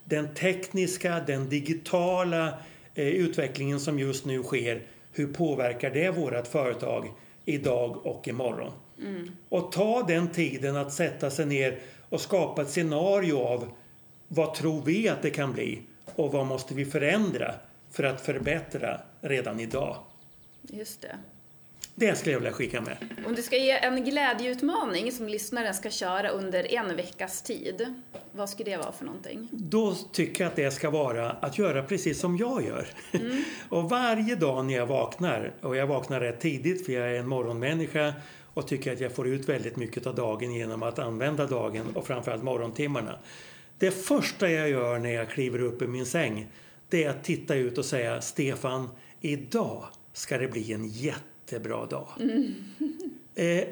den tekniska, den digitala eh, utvecklingen som just nu sker hur påverkar det vårt företag idag och imorgon? Mm. Och ta den tiden att sätta sig ner och skapa ett scenario av vad tror vi att det kan bli och vad måste vi förändra för att förbättra redan idag? Just det. Det skulle jag vilja skicka med. Om du ska ge en glädjeutmaning som lyssnaren ska köra under en veckas tid, vad skulle det vara för någonting? Då tycker jag att det ska vara att göra precis som jag gör. Mm. *laughs* och varje dag när jag vaknar, och jag vaknar rätt tidigt för jag är en morgonmänniska och tycker att jag får ut väldigt mycket av dagen genom att använda dagen och framförallt morgontimmarna. Det första jag gör när jag kliver upp i min säng, det är att titta ut och säga Stefan, idag ska det bli en jätte jättebra dag. Mm. Eh,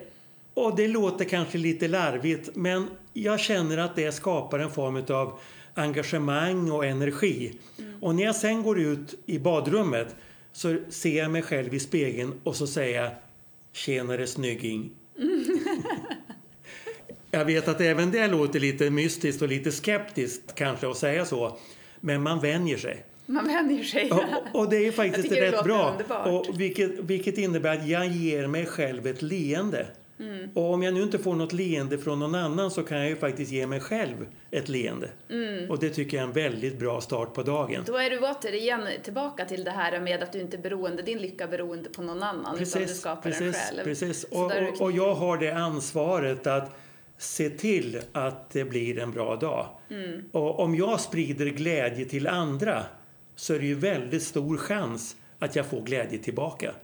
och det låter kanske lite larvigt men jag känner att det skapar en form av engagemang och energi. Mm. Och när jag sen går ut i badrummet så ser jag mig själv i spegeln och så säger jag Tjenare snygging. Mm. *laughs* jag vet att även det låter lite mystiskt och lite skeptiskt kanske att säga så. Men man vänjer sig. Man vänjer sig. Och, och det är faktiskt rätt bra. Och vilket, vilket innebär att jag ger mig själv ett leende. Mm. Och om jag nu inte får något leende från någon annan så kan jag ju faktiskt ge mig själv ett leende. Mm. Och det tycker jag är en väldigt bra start på dagen. Då är du återigen tillbaka till det här med att du inte är beroende, din lycka beroende på någon annan, precis, utan du skapar precis, den själv. Precis, och, och, och jag har det ansvaret att se till att det blir en bra dag. Mm. Och om jag sprider glädje till andra så är det ju väldigt stor chans att jag får glädje tillbaka.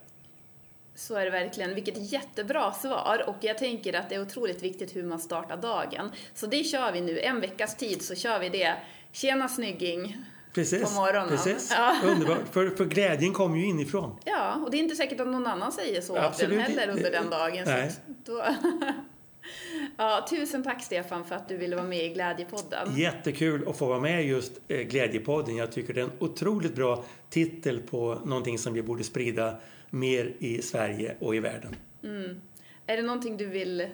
Så är det verkligen. Vilket jättebra svar. Och jag tänker att det är otroligt viktigt hur man startar dagen. Så det kör vi nu. En veckas tid så kör vi det. Tjena snygging! Precis, på morgonen. Precis. Ja. *laughs* Underbart. För, för glädjen kommer ju inifrån. Ja, och det är inte säkert att någon annan säger så Absolut. heller under den dagen. Nej. *laughs* *laughs* Ja, tusen tack Stefan för att du ville vara med i Glädjepodden. Jättekul att få vara med just eh, Glädjepodden. Jag tycker det är en otroligt bra titel på någonting som vi borde sprida mer i Sverige och i världen. Mm. Är det någonting du vill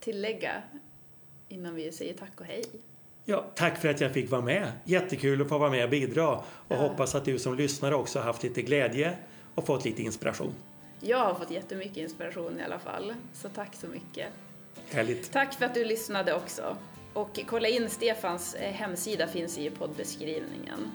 tillägga innan vi säger tack och hej? Ja, tack för att jag fick vara med. Jättekul att få vara med och bidra. Och ja. hoppas att du som lyssnare också har haft lite glädje och fått lite inspiration. Jag har fått jättemycket inspiration i alla fall. Så tack så mycket. Härligt. Tack för att du lyssnade också. Och kolla in Stefans eh, hemsida finns i poddbeskrivningen.